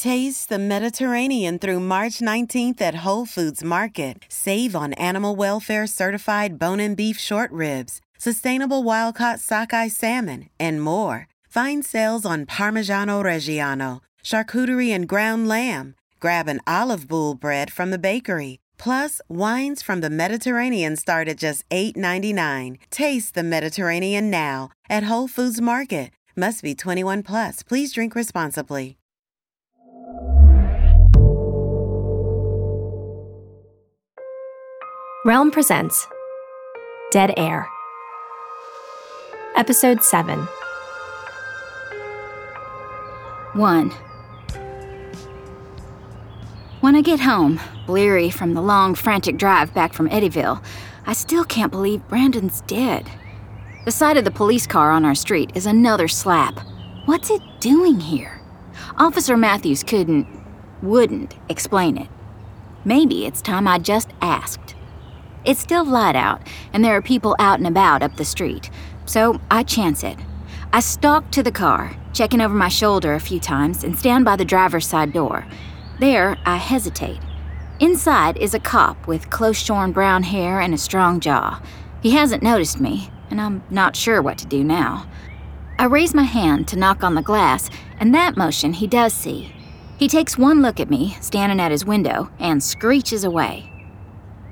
Taste the Mediterranean through March 19th at Whole Foods Market. Save on animal welfare certified bone and beef short ribs, sustainable wild caught sockeye salmon, and more. Find sales on Parmigiano Reggiano, charcuterie and ground lamb. Grab an olive boule bread from the bakery. Plus, wines from the Mediterranean start at just $8.99. Taste the Mediterranean now at Whole Foods Market. Must be 21 plus. Please drink responsibly. Realm presents Dead Air. Episode 7. 1. When I get home, bleary from the long, frantic drive back from Eddyville, I still can't believe Brandon's dead. The sight of the police car on our street is another slap. What's it doing here? Officer Matthews couldn't, wouldn't explain it. Maybe it's time I just asked. It's still light out, and there are people out and about up the street, so I chance it. I stalk to the car, checking over my shoulder a few times, and stand by the driver's side door. There, I hesitate. Inside is a cop with close shorn brown hair and a strong jaw. He hasn't noticed me, and I'm not sure what to do now. I raise my hand to knock on the glass, and that motion he does see. He takes one look at me, standing at his window, and screeches away.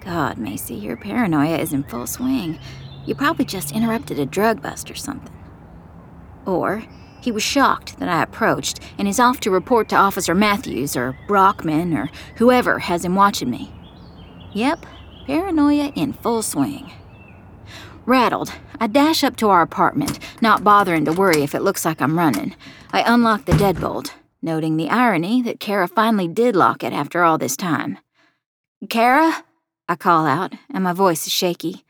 God, Macy, your paranoia is in full swing. You probably just interrupted a drug bust or something. Or he was shocked that I approached and is off to report to Officer Matthews or Brockman or whoever has him watching me. Yep, paranoia in full swing. Rattled, I dash up to our apartment, not bothering to worry if it looks like I'm running. I unlock the deadbolt, noting the irony that Kara finally did lock it after all this time. Kara? I call out, and my voice is shaky.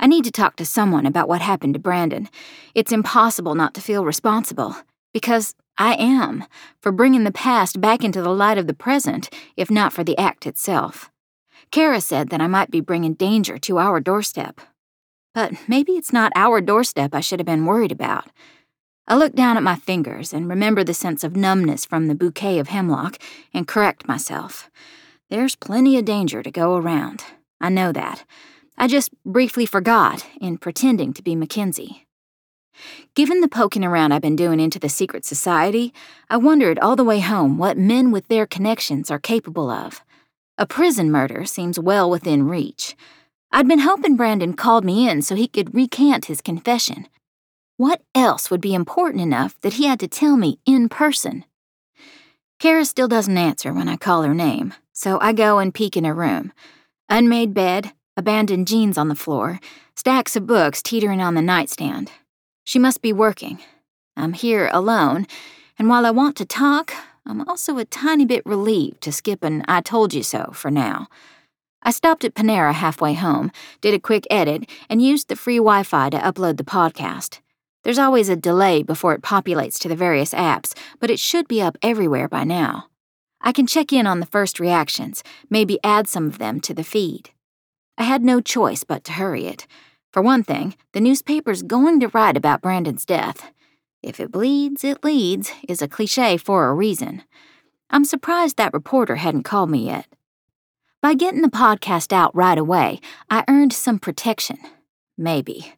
I need to talk to someone about what happened to Brandon. It's impossible not to feel responsible, because I am, for bringing the past back into the light of the present, if not for the act itself. Kara said that I might be bringing danger to our doorstep. But maybe it's not our doorstep I should have been worried about. I look down at my fingers and remember the sense of numbness from the bouquet of hemlock and correct myself. There's plenty of danger to go around. I know that. I just briefly forgot in pretending to be Mackenzie. Given the poking around I've been doing into the secret society, I wondered all the way home what men with their connections are capable of. A prison murder seems well within reach. I'd been hoping Brandon called me in so he could recant his confession. What else would be important enough that he had to tell me in person? Kara still doesn't answer when I call her name, so I go and peek in her room. Unmade bed, abandoned jeans on the floor, stacks of books teetering on the nightstand. She must be working. I'm here alone, and while I want to talk, I'm also a tiny bit relieved to skip an I told you so for now. I stopped at Panera halfway home, did a quick edit, and used the free Wi Fi to upload the podcast. There's always a delay before it populates to the various apps, but it should be up everywhere by now. I can check in on the first reactions, maybe add some of them to the feed. I had no choice but to hurry it. For one thing, the newspaper's going to write about Brandon's death. If it bleeds, it leads is a cliche for a reason. I'm surprised that reporter hadn't called me yet. By getting the podcast out right away, I earned some protection. Maybe.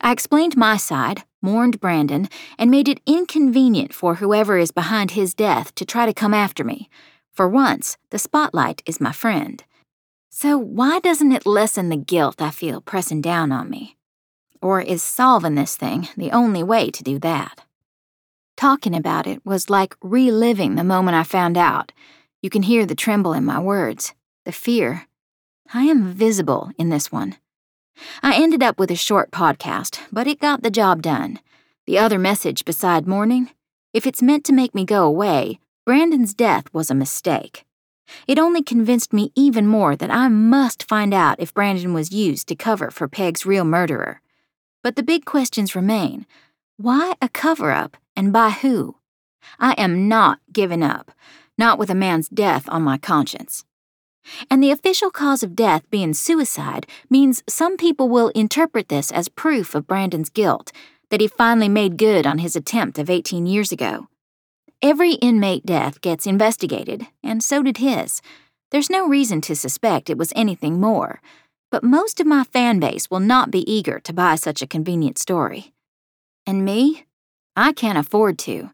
I explained my side, mourned Brandon, and made it inconvenient for whoever is behind his death to try to come after me. For once, the spotlight is my friend. So, why doesn't it lessen the guilt I feel pressing down on me? Or is solving this thing the only way to do that? Talking about it was like reliving the moment I found out. You can hear the tremble in my words, the fear. I am visible in this one. I ended up with a short podcast, but it got the job done. The other message beside mourning if it's meant to make me go away, Brandon's death was a mistake. It only convinced me even more that I must find out if Brandon was used to cover for Peg's real murderer. But the big questions remain why a cover up and by who? I am not giving up, not with a man's death on my conscience. And the official cause of death being suicide means some people will interpret this as proof of Brandon's guilt, that he finally made good on his attempt of 18 years ago. Every inmate death gets investigated, and so did his. There's no reason to suspect it was anything more, but most of my fan base will not be eager to buy such a convenient story. And me? I can't afford to.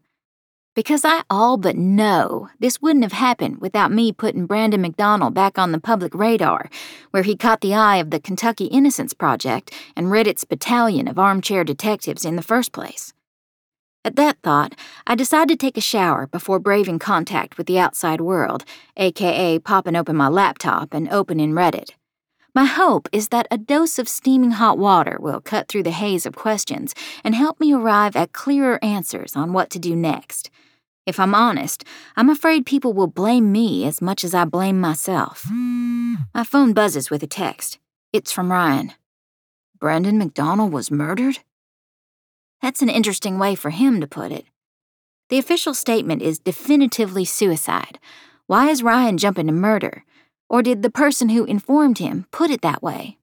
Because I all but know this wouldn't have happened without me putting Brandon McDonald back on the public radar, where he caught the eye of the Kentucky Innocence Project and Reddit's battalion of armchair detectives in the first place. At that thought, I decided to take a shower before braving contact with the outside world, aka popping open my laptop and opening Reddit. My hope is that a dose of steaming hot water will cut through the haze of questions and help me arrive at clearer answers on what to do next. If I'm honest, I'm afraid people will blame me as much as I blame myself. My phone buzzes with a text. It's from Ryan. Brandon McDonald was murdered? That's an interesting way for him to put it. The official statement is definitively suicide. Why is Ryan jumping to murder? Or did the person who informed him put it that way?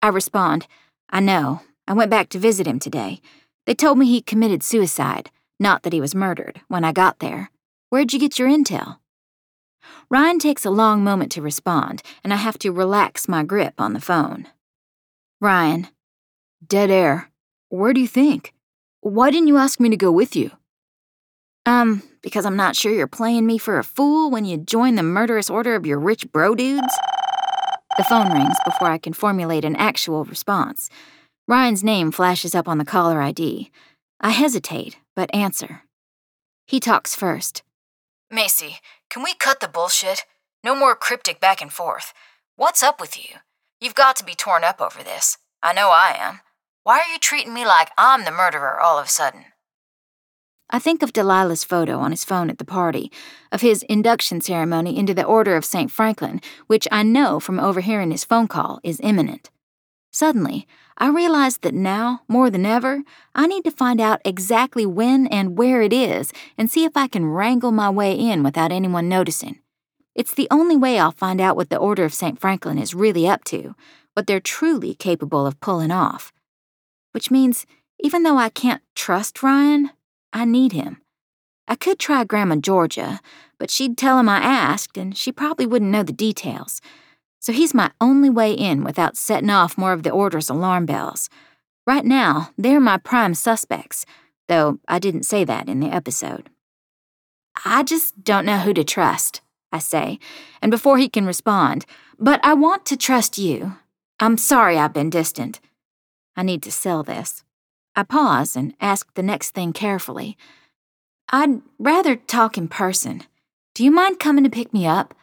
I respond, I know. I went back to visit him today. They told me he committed suicide, not that he was murdered, when I got there. Where'd you get your intel? Ryan takes a long moment to respond, and I have to relax my grip on the phone. Ryan, dead air. Where do you think? Why didn't you ask me to go with you? Um, because I'm not sure you're playing me for a fool when you join the murderous order of your rich bro dudes? The phone rings before I can formulate an actual response. Ryan's name flashes up on the caller ID. I hesitate, but answer. He talks first. Macy, can we cut the bullshit? No more cryptic back and forth. What's up with you? You've got to be torn up over this. I know I am. Why are you treating me like I'm the murderer all of a sudden? I think of Delilah's photo on his phone at the party, of his induction ceremony into the Order of St. Franklin, which I know from overhearing his phone call is imminent. Suddenly, I realize that now, more than ever, I need to find out exactly when and where it is and see if I can wrangle my way in without anyone noticing. It's the only way I'll find out what the Order of St. Franklin is really up to, what they're truly capable of pulling off. Which means, even though I can't trust Ryan, I need him. I could try Grandma Georgia, but she'd tell him I asked, and she probably wouldn't know the details. So he's my only way in without setting off more of the order's alarm bells. Right now, they're my prime suspects, though I didn't say that in the episode. I just don't know who to trust, I say, and before he can respond, but I want to trust you. I'm sorry I've been distant. I need to sell this. I pause and ask the next thing carefully. I'd rather talk in person. Do you mind coming to pick me up?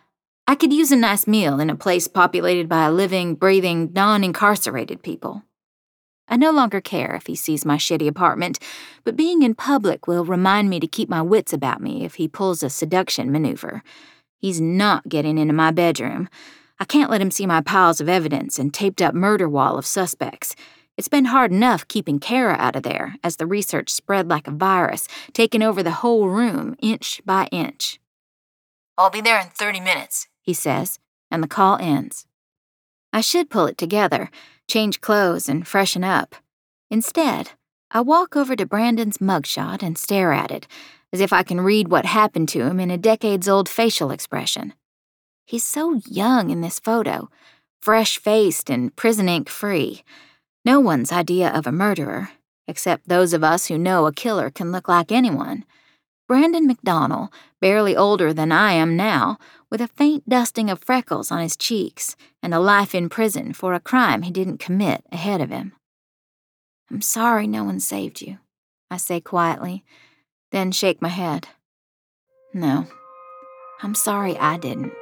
I could use a nice meal in a place populated by living, breathing, non incarcerated people. I no longer care if he sees my shitty apartment, but being in public will remind me to keep my wits about me if he pulls a seduction maneuver. He's not getting into my bedroom. I can't let him see my piles of evidence and taped up murder wall of suspects. It's been hard enough keeping Kara out of there as the research spread like a virus, taking over the whole room inch by inch. I'll be there in 30 minutes, he says, and the call ends. I should pull it together, change clothes, and freshen up. Instead, I walk over to Brandon's mugshot and stare at it, as if I can read what happened to him in a decades old facial expression. He's so young in this photo, fresh faced and prison ink free. No one's idea of a murderer, except those of us who know a killer can look like anyone. Brandon McDonald, barely older than I am now, with a faint dusting of freckles on his cheeks and a life in prison for a crime he didn't commit ahead of him. I'm sorry no one saved you, I say quietly, then shake my head. No, I'm sorry I didn't.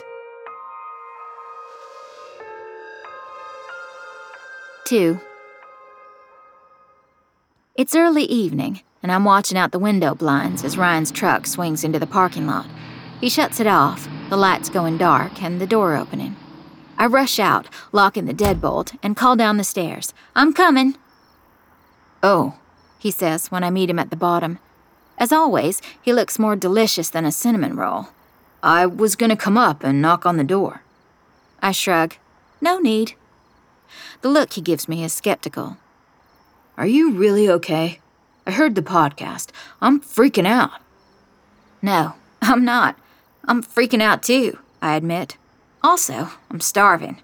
2. It's early evening, and I'm watching out the window blinds as Ryan's truck swings into the parking lot. He shuts it off, the lights going dark, and the door opening. I rush out, locking the deadbolt, and call down the stairs. I'm coming. Oh, he says when I meet him at the bottom. As always, he looks more delicious than a cinnamon roll. I was gonna come up and knock on the door. I shrug. No need. The look he gives me is skeptical. Are you really okay? I heard the podcast. I'm freaking out. No, I'm not. I'm freaking out too, I admit. Also, I'm starving.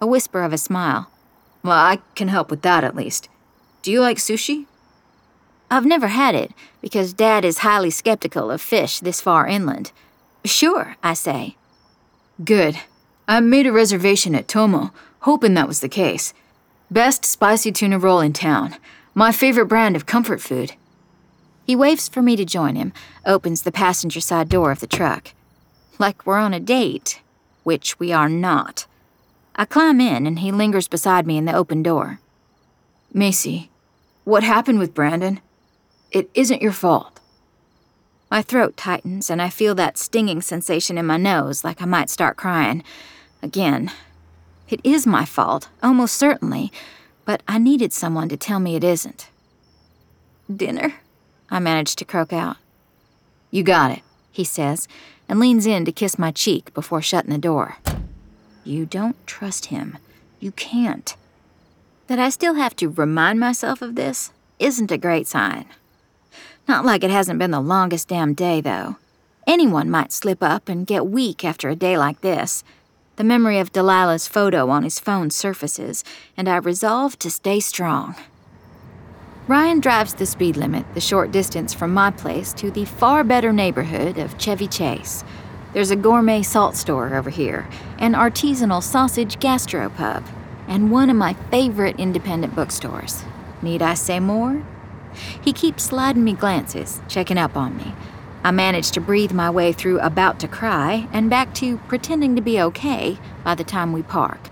A whisper of a smile. Well, I can help with that at least. Do you like sushi? I've never had it because Dad is highly skeptical of fish this far inland. Sure, I say. Good. I made a reservation at Tomo, hoping that was the case. Best spicy tuna roll in town. My favorite brand of comfort food. He waves for me to join him, opens the passenger side door of the truck. Like we're on a date, which we are not. I climb in and he lingers beside me in the open door. Macy, what happened with Brandon? It isn't your fault. My throat tightens and I feel that stinging sensation in my nose like I might start crying. Again. It is my fault, almost certainly, but I needed someone to tell me it isn't. Dinner? I managed to croak out. You got it, he says, and leans in to kiss my cheek before shutting the door. You don't trust him. You can't. That I still have to remind myself of this isn't a great sign. Not like it hasn't been the longest damn day, though. Anyone might slip up and get weak after a day like this. The memory of Delilah's photo on his phone surfaces, and I resolve to stay strong. Ryan drives the speed limit the short distance from my place to the far better neighborhood of Chevy Chase. There's a gourmet salt store over here, an artisanal sausage gastropub, and one of my favorite independent bookstores. Need I say more? He keeps sliding me glances, checking up on me. I manage to breathe my way through about to cry and back to pretending to be okay by the time we park.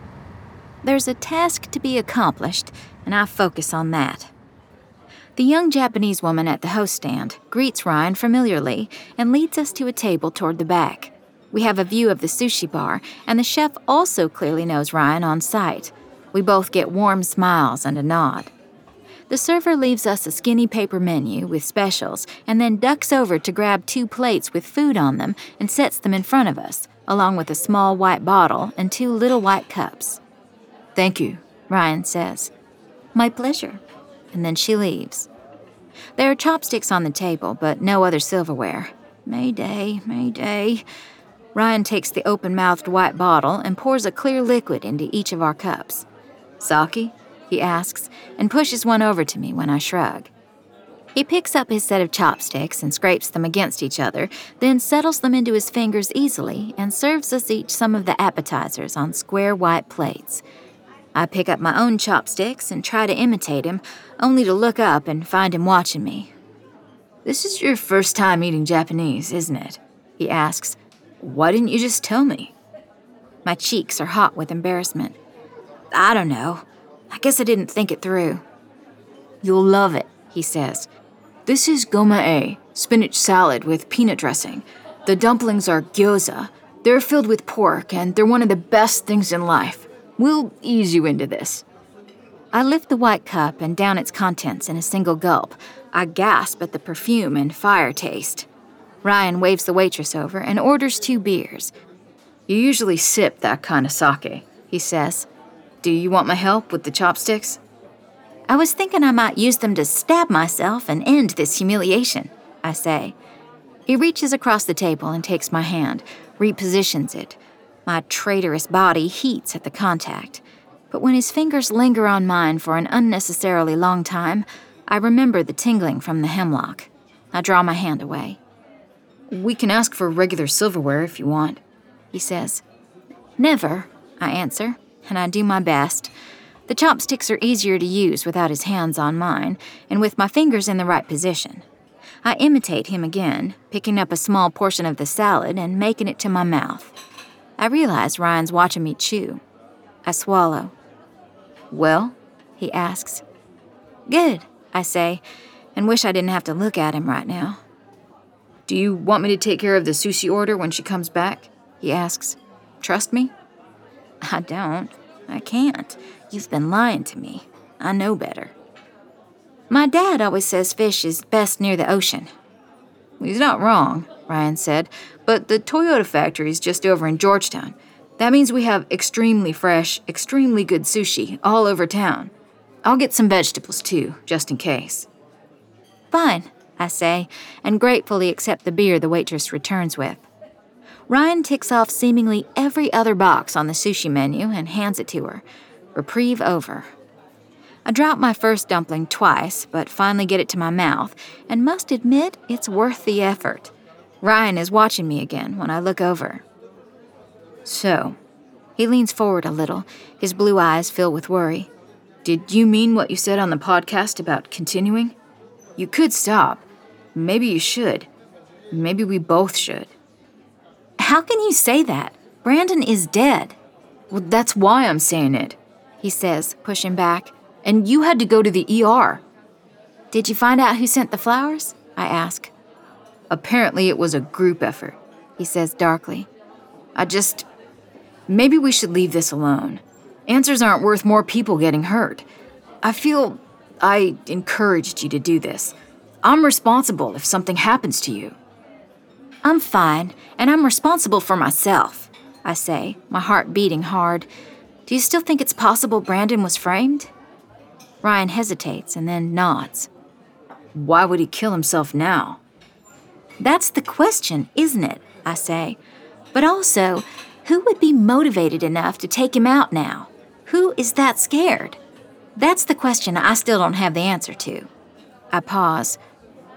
There's a task to be accomplished, and I focus on that. The young Japanese woman at the host stand greets Ryan familiarly and leads us to a table toward the back. We have a view of the sushi bar, and the chef also clearly knows Ryan on sight. We both get warm smiles and a nod. The server leaves us a skinny paper menu with specials and then ducks over to grab two plates with food on them and sets them in front of us, along with a small white bottle and two little white cups. Thank you, Ryan says. My pleasure and then she leaves. There are chopsticks on the table, but no other silverware. Mayday, Mayday. Ryan takes the open mouthed white bottle and pours a clear liquid into each of our cups. Sake? He asks, and pushes one over to me when I shrug. He picks up his set of chopsticks and scrapes them against each other, then settles them into his fingers easily and serves us each some of the appetizers on square white plates. I pick up my own chopsticks and try to imitate him, only to look up and find him watching me. This is your first time eating Japanese, isn't it? He asks. Why didn't you just tell me? My cheeks are hot with embarrassment. I don't know. I guess I didn't think it through. You'll love it, he says. This is gomae, spinach salad with peanut dressing. The dumplings are gyoza. They're filled with pork, and they're one of the best things in life. We'll ease you into this. I lift the white cup and down its contents in a single gulp. I gasp at the perfume and fire taste. Ryan waves the waitress over and orders two beers. You usually sip that kind of sake, he says. Do you want my help with the chopsticks? I was thinking I might use them to stab myself and end this humiliation, I say. He reaches across the table and takes my hand, repositions it, My traitorous body heats at the contact. But when his fingers linger on mine for an unnecessarily long time, I remember the tingling from the hemlock. I draw my hand away. We can ask for regular silverware if you want, he says. Never, I answer, and I do my best. The chopsticks are easier to use without his hands on mine, and with my fingers in the right position. I imitate him again, picking up a small portion of the salad and making it to my mouth. I realize Ryan's watching me chew. I swallow. Well? He asks. Good, I say, and wish I didn't have to look at him right now. Do you want me to take care of the sushi order when she comes back? He asks. Trust me? I don't. I can't. You've been lying to me. I know better. My dad always says fish is best near the ocean. He's not wrong, Ryan said, but the Toyota factory is just over in Georgetown. That means we have extremely fresh, extremely good sushi all over town. I'll get some vegetables too, just in case. Fine, I say, and gratefully accept the beer the waitress returns with. Ryan ticks off seemingly every other box on the sushi menu and hands it to her. Reprieve over. I drop my first dumpling twice, but finally get it to my mouth, and must admit it's worth the effort. Ryan is watching me again when I look over. So, he leans forward a little, his blue eyes fill with worry. Did you mean what you said on the podcast about continuing? You could stop. Maybe you should. Maybe we both should. How can you say that? Brandon is dead. Well, that's why I'm saying it, he says, pushing back and you had to go to the ER. Did you find out who sent the flowers? I ask. Apparently, it was a group effort, he says darkly. I just. Maybe we should leave this alone. Answers aren't worth more people getting hurt. I feel I encouraged you to do this. I'm responsible if something happens to you. I'm fine, and I'm responsible for myself, I say, my heart beating hard. Do you still think it's possible Brandon was framed? Ryan hesitates and then nods. Why would he kill himself now? That's the question, isn't it? I say. But also, who would be motivated enough to take him out now? Who is that scared? That's the question I still don't have the answer to. I pause.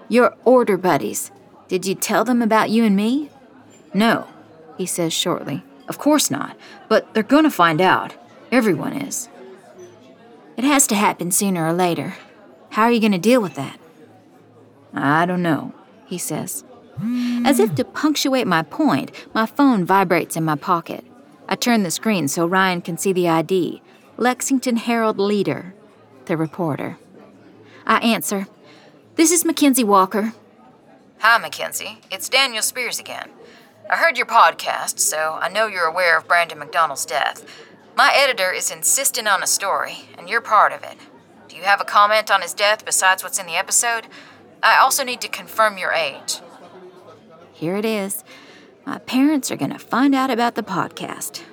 Your order buddies. Did you tell them about you and me? No, he says shortly. Of course not. But they're gonna find out. Everyone is. It has to happen sooner or later. How are you to deal with that? I don't know, he says. As if to punctuate my point, my phone vibrates in my pocket. I turn the screen so Ryan can see the ID Lexington Herald Leader, the reporter. I answer, This is Mackenzie Walker. Hi, Mackenzie. It's Daniel Spears again. I heard your podcast, so I know you're aware of Brandon McDonald's death. My editor is insisting on a story, and you're part of it. Do you have a comment on his death besides what's in the episode? I also need to confirm your age. Here it is. My parents are going to find out about the podcast.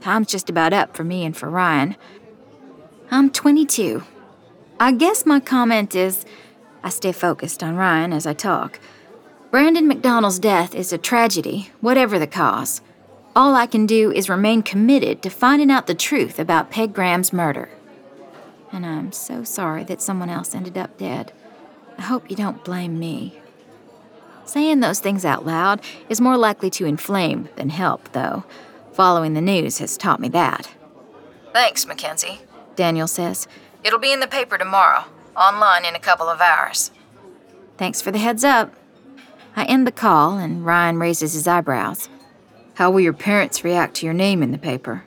Time's just about up for me and for Ryan. I'm 22. I guess my comment is I stay focused on Ryan as I talk. Brandon McDonald's death is a tragedy, whatever the cause. All I can do is remain committed to finding out the truth about Peg Graham's murder. And I'm so sorry that someone else ended up dead. I hope you don't blame me. Saying those things out loud is more likely to inflame than help, though. Following the news has taught me that. Thanks, Mackenzie, Daniel says. It'll be in the paper tomorrow, online in a couple of hours. Thanks for the heads up. I end the call, and Ryan raises his eyebrows. How will your parents react to your name in the paper?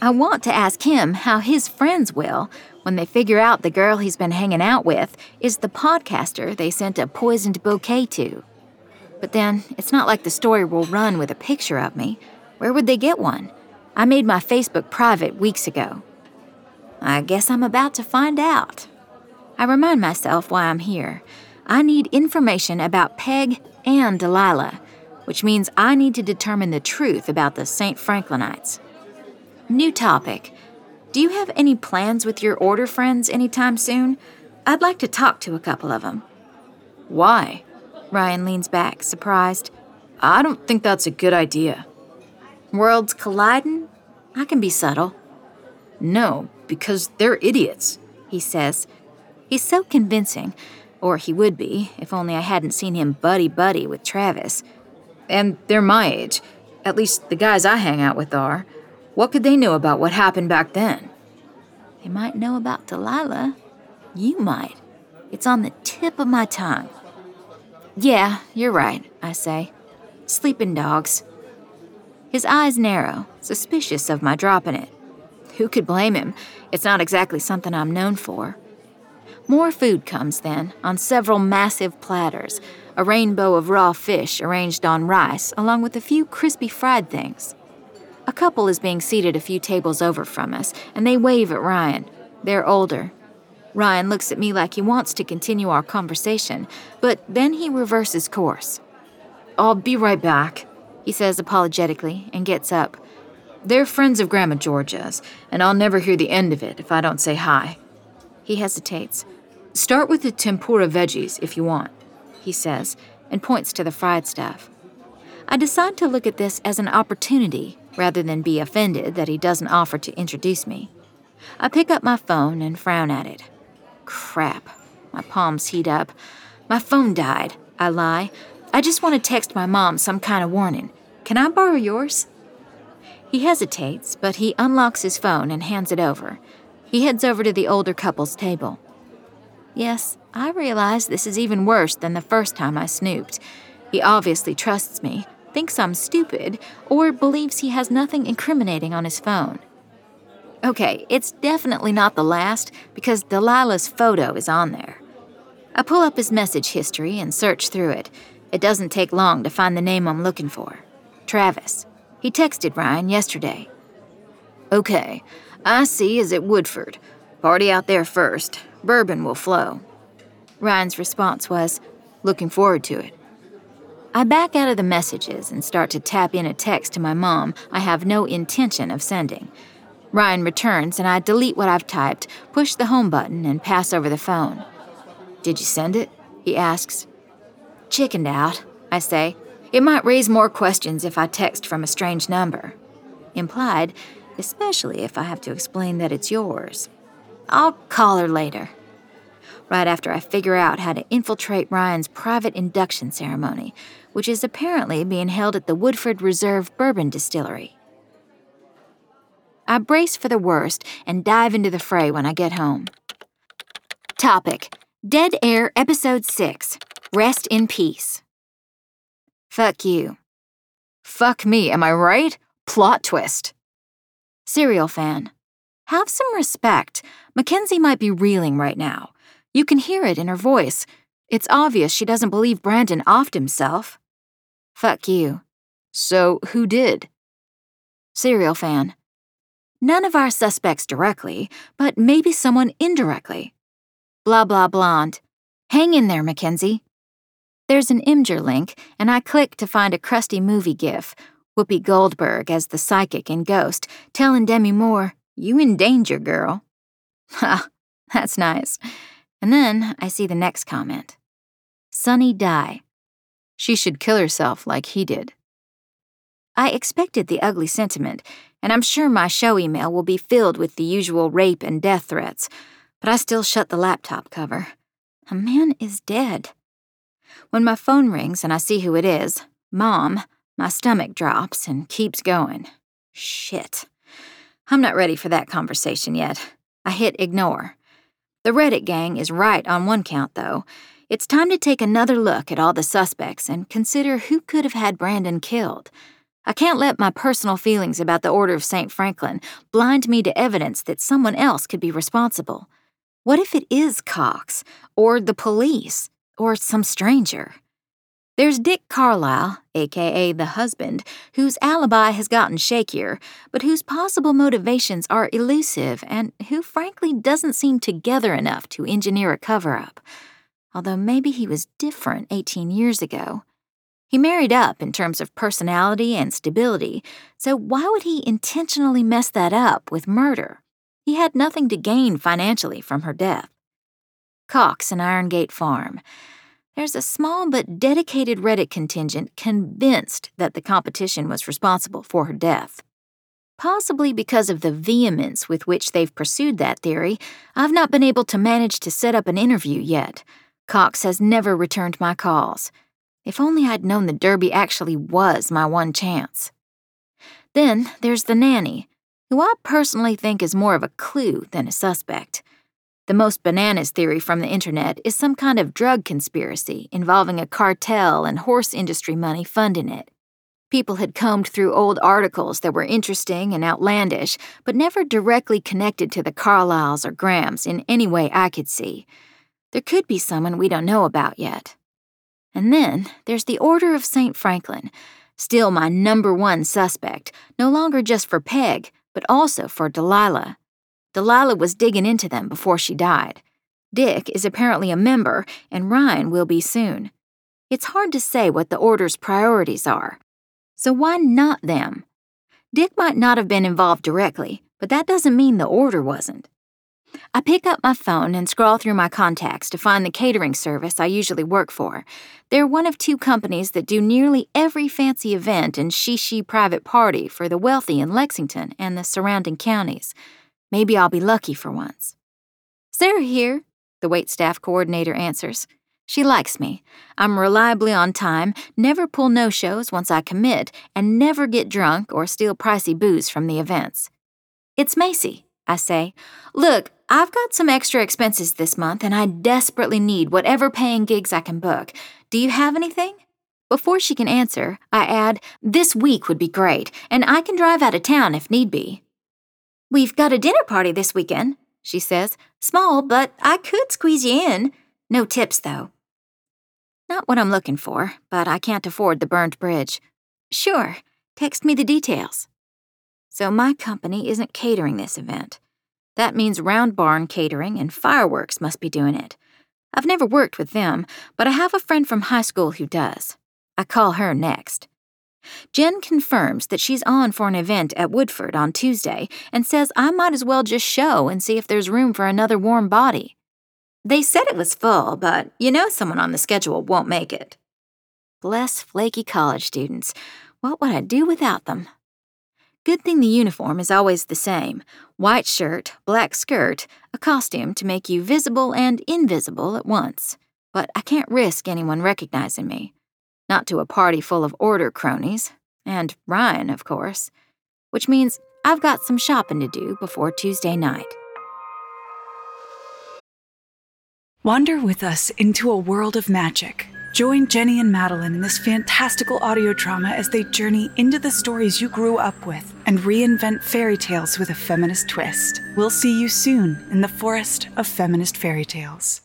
I want to ask him how his friends will when they figure out the girl he's been hanging out with is the podcaster they sent a poisoned bouquet to. But then, it's not like the story will run with a picture of me. Where would they get one? I made my Facebook private weeks ago. I guess I'm about to find out. I remind myself why I'm here. I need information about Peg and Delilah which means I need to determine the truth about the St. Franklinites. New topic. Do you have any plans with your order friends anytime soon? I'd like to talk to a couple of them. Why? Ryan leans back, surprised. I don't think that's a good idea. Worlds colliding? I can be subtle. No, because they're idiots, he says. He's so convincing, or he would be, if only I hadn't seen him buddy buddy with Travis. And they're my age. At least the guys I hang out with are. What could they know about what happened back then? They might know about Delilah. You might. It's on the tip of my tongue. Yeah, you're right, I say. Sleeping dogs. His eyes narrow, suspicious of my dropping it. Who could blame him? It's not exactly something I'm known for. More food comes then, on several massive platters, a rainbow of raw fish arranged on rice, along with a few crispy fried things. A couple is being seated a few tables over from us, and they wave at Ryan. They're older. Ryan looks at me like he wants to continue our conversation, but then he reverses course. I'll be right back, he says apologetically and gets up. They're friends of Grandma Georgia's, and I'll never hear the end of it if I don't say hi. He hesitates. Start with the tempura veggies if you want, he says, and points to the fried stuff. I decide to look at this as an opportunity rather than be offended that he doesn't offer to introduce me. I pick up my phone and frown at it. Crap. My palms heat up. My phone died, I lie. I just want to text my mom some kind of warning. Can I borrow yours? He hesitates, but he unlocks his phone and hands it over. He heads over to the older couple's table. Yes, I realize this is even worse than the first time I snooped. He obviously trusts me, thinks I'm stupid, or believes he has nothing incriminating on his phone. Okay, it's definitely not the last because Delilah's photo is on there. I pull up his message history and search through it. It doesn't take long to find the name I'm looking for Travis. He texted Ryan yesterday. Okay, I see is at Woodford. Party out there first. Bourbon will flow. Ryan's response was, Looking forward to it. I back out of the messages and start to tap in a text to my mom I have no intention of sending. Ryan returns and I delete what I've typed, push the home button, and pass over the phone. Did you send it? He asks. Chickened out, I say. It might raise more questions if I text from a strange number. Implied, especially if I have to explain that it's yours. I'll call her later. Right after I figure out how to infiltrate Ryan's private induction ceremony, which is apparently being held at the Woodford Reserve Bourbon Distillery. I brace for the worst and dive into the fray when I get home. Topic Dead Air Episode 6 Rest in Peace. Fuck you. Fuck me, am I right? Plot twist. Serial fan. Have some respect. Mackenzie might be reeling right now. You can hear it in her voice. It's obvious she doesn't believe Brandon offed himself. Fuck you. So, who did? Serial fan. None of our suspects directly, but maybe someone indirectly. Blah blah blonde. Hang in there, Mackenzie. There's an Imgur link, and I click to find a crusty movie gif. Whoopi Goldberg as the psychic in Ghost, telling Demi Moore, You in danger, girl. Ha, ah, that's nice. And then I see the next comment Sunny die. She should kill herself like he did. I expected the ugly sentiment, and I'm sure my show email will be filled with the usual rape and death threats, but I still shut the laptop cover. A man is dead. When my phone rings and I see who it is, Mom, my stomach drops and keeps going. Shit. I'm not ready for that conversation yet. I hit ignore. The Reddit gang is right on one count, though. It's time to take another look at all the suspects and consider who could have had Brandon killed. I can't let my personal feelings about the Order of St. Franklin blind me to evidence that someone else could be responsible. What if it is Cox, or the police, or some stranger? There's Dick Carlisle, aka the husband, whose alibi has gotten shakier, but whose possible motivations are elusive and who frankly doesn't seem together enough to engineer a cover up. Although maybe he was different 18 years ago. He married up in terms of personality and stability, so why would he intentionally mess that up with murder? He had nothing to gain financially from her death. Cox and Irongate Farm. There's a small but dedicated Reddit contingent convinced that the competition was responsible for her death. Possibly because of the vehemence with which they've pursued that theory, I've not been able to manage to set up an interview yet. Cox has never returned my calls. If only I'd known the Derby actually was my one chance. Then there's the nanny, who I personally think is more of a clue than a suspect. The most bananas theory from the internet is some kind of drug conspiracy involving a cartel and horse industry money funding it. People had combed through old articles that were interesting and outlandish, but never directly connected to the Carlyles or Grahams in any way I could see. There could be someone we don't know about yet. And then there's the Order of St. Franklin, still my number one suspect, no longer just for Peg, but also for Delilah. Delilah was digging into them before she died. Dick is apparently a member, and Ryan will be soon. It's hard to say what the Order's priorities are. So why not them? Dick might not have been involved directly, but that doesn't mean the order wasn't. I pick up my phone and scroll through my contacts to find the catering service I usually work for. They're one of two companies that do nearly every fancy event and shishi private party for the wealthy in Lexington and the surrounding counties. Maybe I'll be lucky for once. Sarah here, the waitstaff coordinator answers. She likes me. I'm reliably on time, never pull no shows once I commit, and never get drunk or steal pricey booze from the events. It's Macy, I say. Look, I've got some extra expenses this month, and I desperately need whatever paying gigs I can book. Do you have anything? Before she can answer, I add, This week would be great, and I can drive out of town if need be. We've got a dinner party this weekend, she says. Small, but I could squeeze you in. No tips, though. Not what I'm looking for, but I can't afford the burned bridge. Sure, text me the details. So my company isn't catering this event. That means Round Barn Catering and Fireworks must be doing it. I've never worked with them, but I have a friend from high school who does. I call her next. Jen confirms that she's on for an event at Woodford on Tuesday and says I might as well just show and see if there's room for another warm body. They said it was full, but you know someone on the schedule won't make it. Bless flaky college students. What would I do without them? Good thing the uniform is always the same white shirt, black skirt, a costume to make you visible and invisible at once. But I can't risk anyone recognizing me. Not to a party full of order cronies, and Ryan, of course. Which means I've got some shopping to do before Tuesday night. Wander with us into a world of magic. Join Jenny and Madeline in this fantastical audio drama as they journey into the stories you grew up with and reinvent fairy tales with a feminist twist. We'll see you soon in the forest of feminist fairy tales.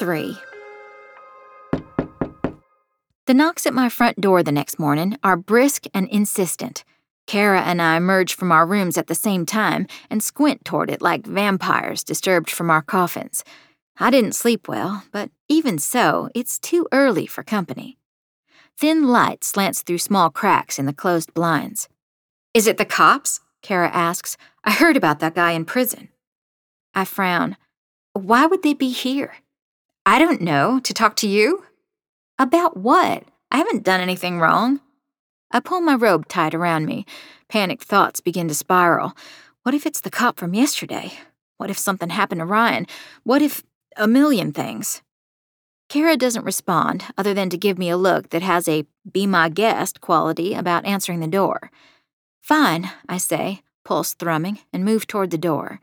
3. The knocks at my front door the next morning are brisk and insistent. Kara and I emerge from our rooms at the same time and squint toward it like vampires disturbed from our coffins. I didn't sleep well, but even so, it's too early for company. Thin light slants through small cracks in the closed blinds. Is it the cops? Kara asks. I heard about that guy in prison. I frown. Why would they be here? I don't know. To talk to you? About what? I haven't done anything wrong. I pull my robe tight around me. Panicked thoughts begin to spiral. What if it's the cop from yesterday? What if something happened to Ryan? What if a million things? Kara doesn't respond, other than to give me a look that has a be my guest quality about answering the door. Fine, I say, pulse thrumming, and move toward the door.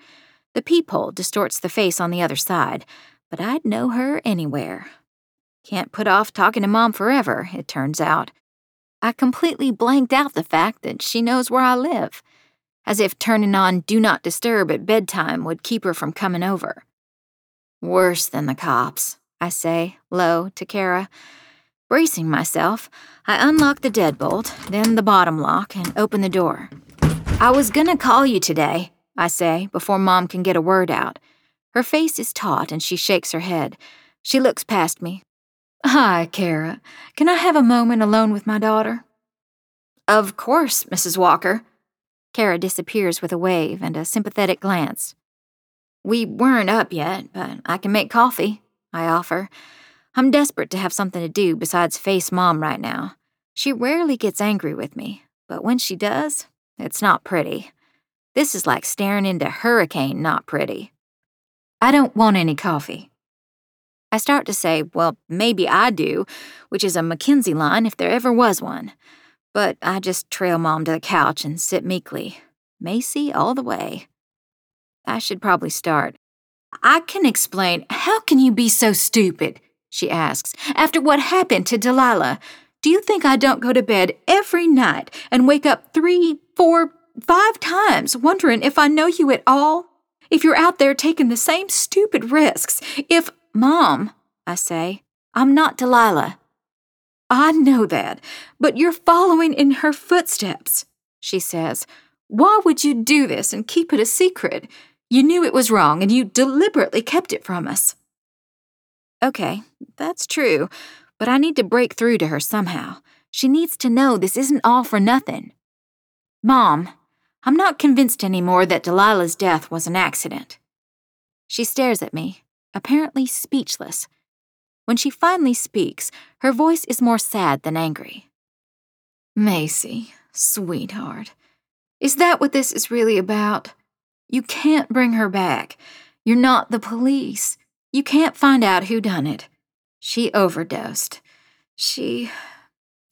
The peephole distorts the face on the other side, but I'd know her anywhere. Can't put off talking to Mom forever, it turns out. I completely blanked out the fact that she knows where I live, as if turning on Do Not Disturb at bedtime would keep her from coming over. Worse than the cops, I say, low, to Kara. Bracing myself, I unlock the deadbolt, then the bottom lock, and open the door. I was gonna call you today, I say, before Mom can get a word out. Her face is taut and she shakes her head. She looks past me, Hi, Kara. Can I have a moment alone with my daughter? Of course, Mrs. Walker. Kara disappears with a wave and a sympathetic glance. We weren't up yet, but I can make coffee, I offer. I'm desperate to have something to do besides face Mom right now. She rarely gets angry with me, but when she does, it's not pretty. This is like staring into hurricane, not pretty. I don't want any coffee. I start to say, well, maybe I do, which is a Mackenzie line if there ever was one. But I just trail Mom to the couch and sit meekly. Macy all the way. I should probably start. I can explain. How can you be so stupid? She asks. After what happened to Delilah, do you think I don't go to bed every night and wake up three, four, five times wondering if I know you at all? If you're out there taking the same stupid risks, if Mom, I say, I'm not Delilah. I know that, but you're following in her footsteps, she says. Why would you do this and keep it a secret? You knew it was wrong and you deliberately kept it from us. Okay, that's true, but I need to break through to her somehow. She needs to know this isn't all for nothing. Mom, I'm not convinced anymore that Delilah's death was an accident. She stares at me, apparently speechless. When she finally speaks, her voice is more sad than angry. Macy, sweetheart, is that what this is really about? You can't bring her back. You're not the police. You can't find out who done it. She overdosed. She.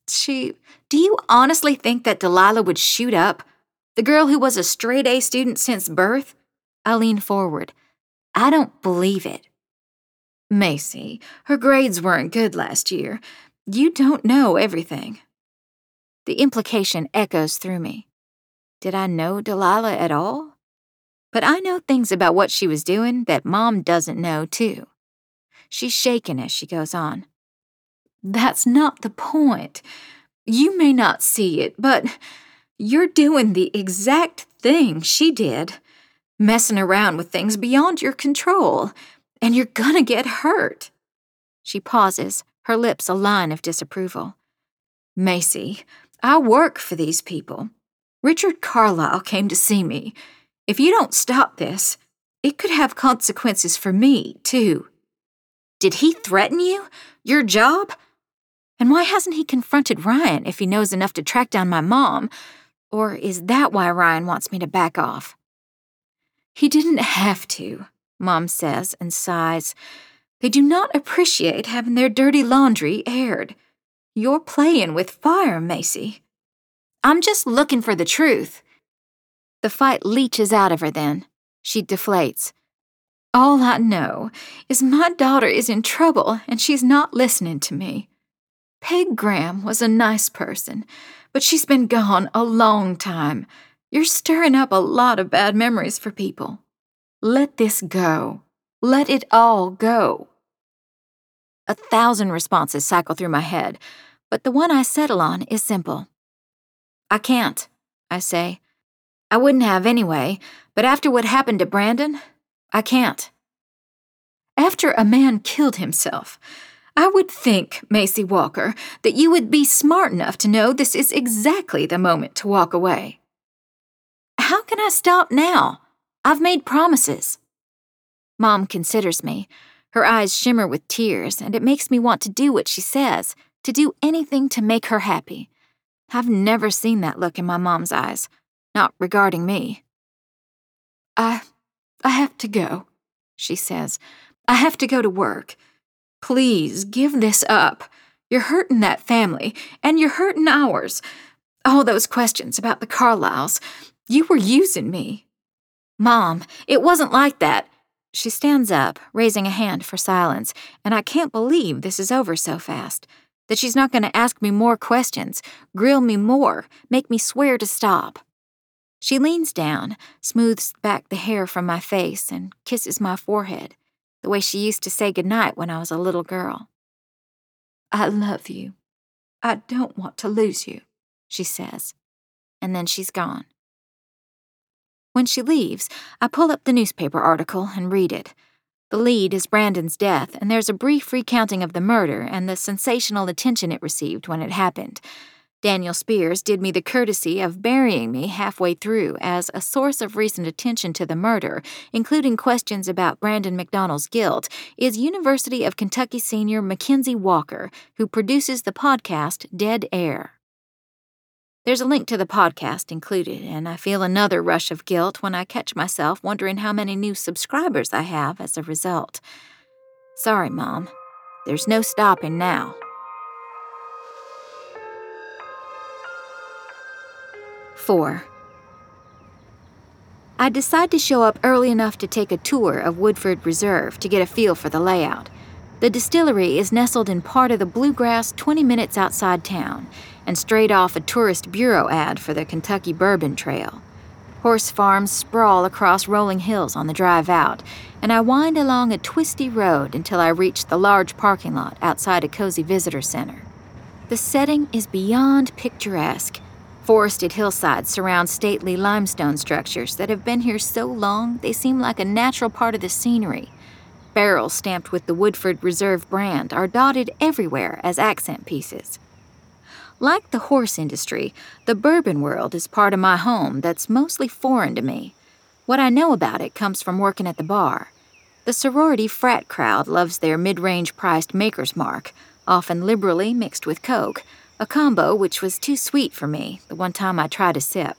She. Do you honestly think that Delilah would shoot up? The girl who was a straight A student since birth? I lean forward. I don't believe it. Macy, her grades weren't good last year. You don't know everything. The implication echoes through me. Did I know Delilah at all? But I know things about what she was doing that Mom doesn't know, too. She's shaken as she goes on. That's not the point. You may not see it, but you're doing the exact thing she did. Messing around with things beyond your control, and you're gonna get hurt. She pauses, her lips a line of disapproval. Macy, I work for these people. Richard Carlisle came to see me. If you don't stop this, it could have consequences for me, too. Did he threaten you? Your job? And why hasn't he confronted Ryan if he knows enough to track down my mom? Or is that why Ryan wants me to back off? He didn't have to. Mom says and sighs. They do not appreciate having their dirty laundry aired. You're playing with fire, Macy. I'm just looking for the truth. The fight leeches out of her then. She deflates. All I know is my daughter is in trouble and she's not listening to me. Peg Graham was a nice person, but she's been gone a long time. You're stirring up a lot of bad memories for people. Let this go. Let it all go. A thousand responses cycle through my head, but the one I settle on is simple. I can't, I say. I wouldn't have anyway, but after what happened to Brandon, I can't. After a man killed himself, I would think, Macy Walker, that you would be smart enough to know this is exactly the moment to walk away. How can I stop now? I've made promises. Mom considers me. Her eyes shimmer with tears, and it makes me want to do what she says, to do anything to make her happy. I've never seen that look in my mom's eyes, not regarding me. I. I have to go, she says. I have to go to work. Please give this up. You're hurting that family, and you're hurting ours. All those questions about the Carlisles. You were using me. Mom, it wasn't like that. She stands up, raising a hand for silence, and I can't believe this is over so fast. That she's not going to ask me more questions, grill me more, make me swear to stop. She leans down, smooths back the hair from my face, and kisses my forehead, the way she used to say goodnight when I was a little girl. I love you. I don't want to lose you, she says. And then she's gone. When she leaves, I pull up the newspaper article and read it. The lead is Brandon's death, and there's a brief recounting of the murder and the sensational attention it received when it happened. Daniel Spears did me the courtesy of burying me halfway through as a source of recent attention to the murder, including questions about Brandon McDonald's guilt, is University of Kentucky senior Mackenzie Walker, who produces the podcast Dead Air. There's a link to the podcast included, and I feel another rush of guilt when I catch myself wondering how many new subscribers I have as a result. Sorry, Mom. There's no stopping now. 4. I decide to show up early enough to take a tour of Woodford Reserve to get a feel for the layout. The distillery is nestled in part of the bluegrass 20 minutes outside town and straight off a tourist bureau ad for the Kentucky Bourbon Trail. Horse farms sprawl across rolling hills on the drive out, and I wind along a twisty road until I reach the large parking lot outside a cozy visitor center. The setting is beyond picturesque Forested hillsides surround stately limestone structures that have been here so long they seem like a natural part of the scenery. Barrels stamped with the Woodford Reserve brand are dotted everywhere as accent pieces. Like the horse industry, the bourbon world is part of my home that's mostly foreign to me. What I know about it comes from working at the bar. The sorority frat crowd loves their mid range priced Maker's Mark, often liberally mixed with Coke a combo which was too sweet for me the one time I tried a sip.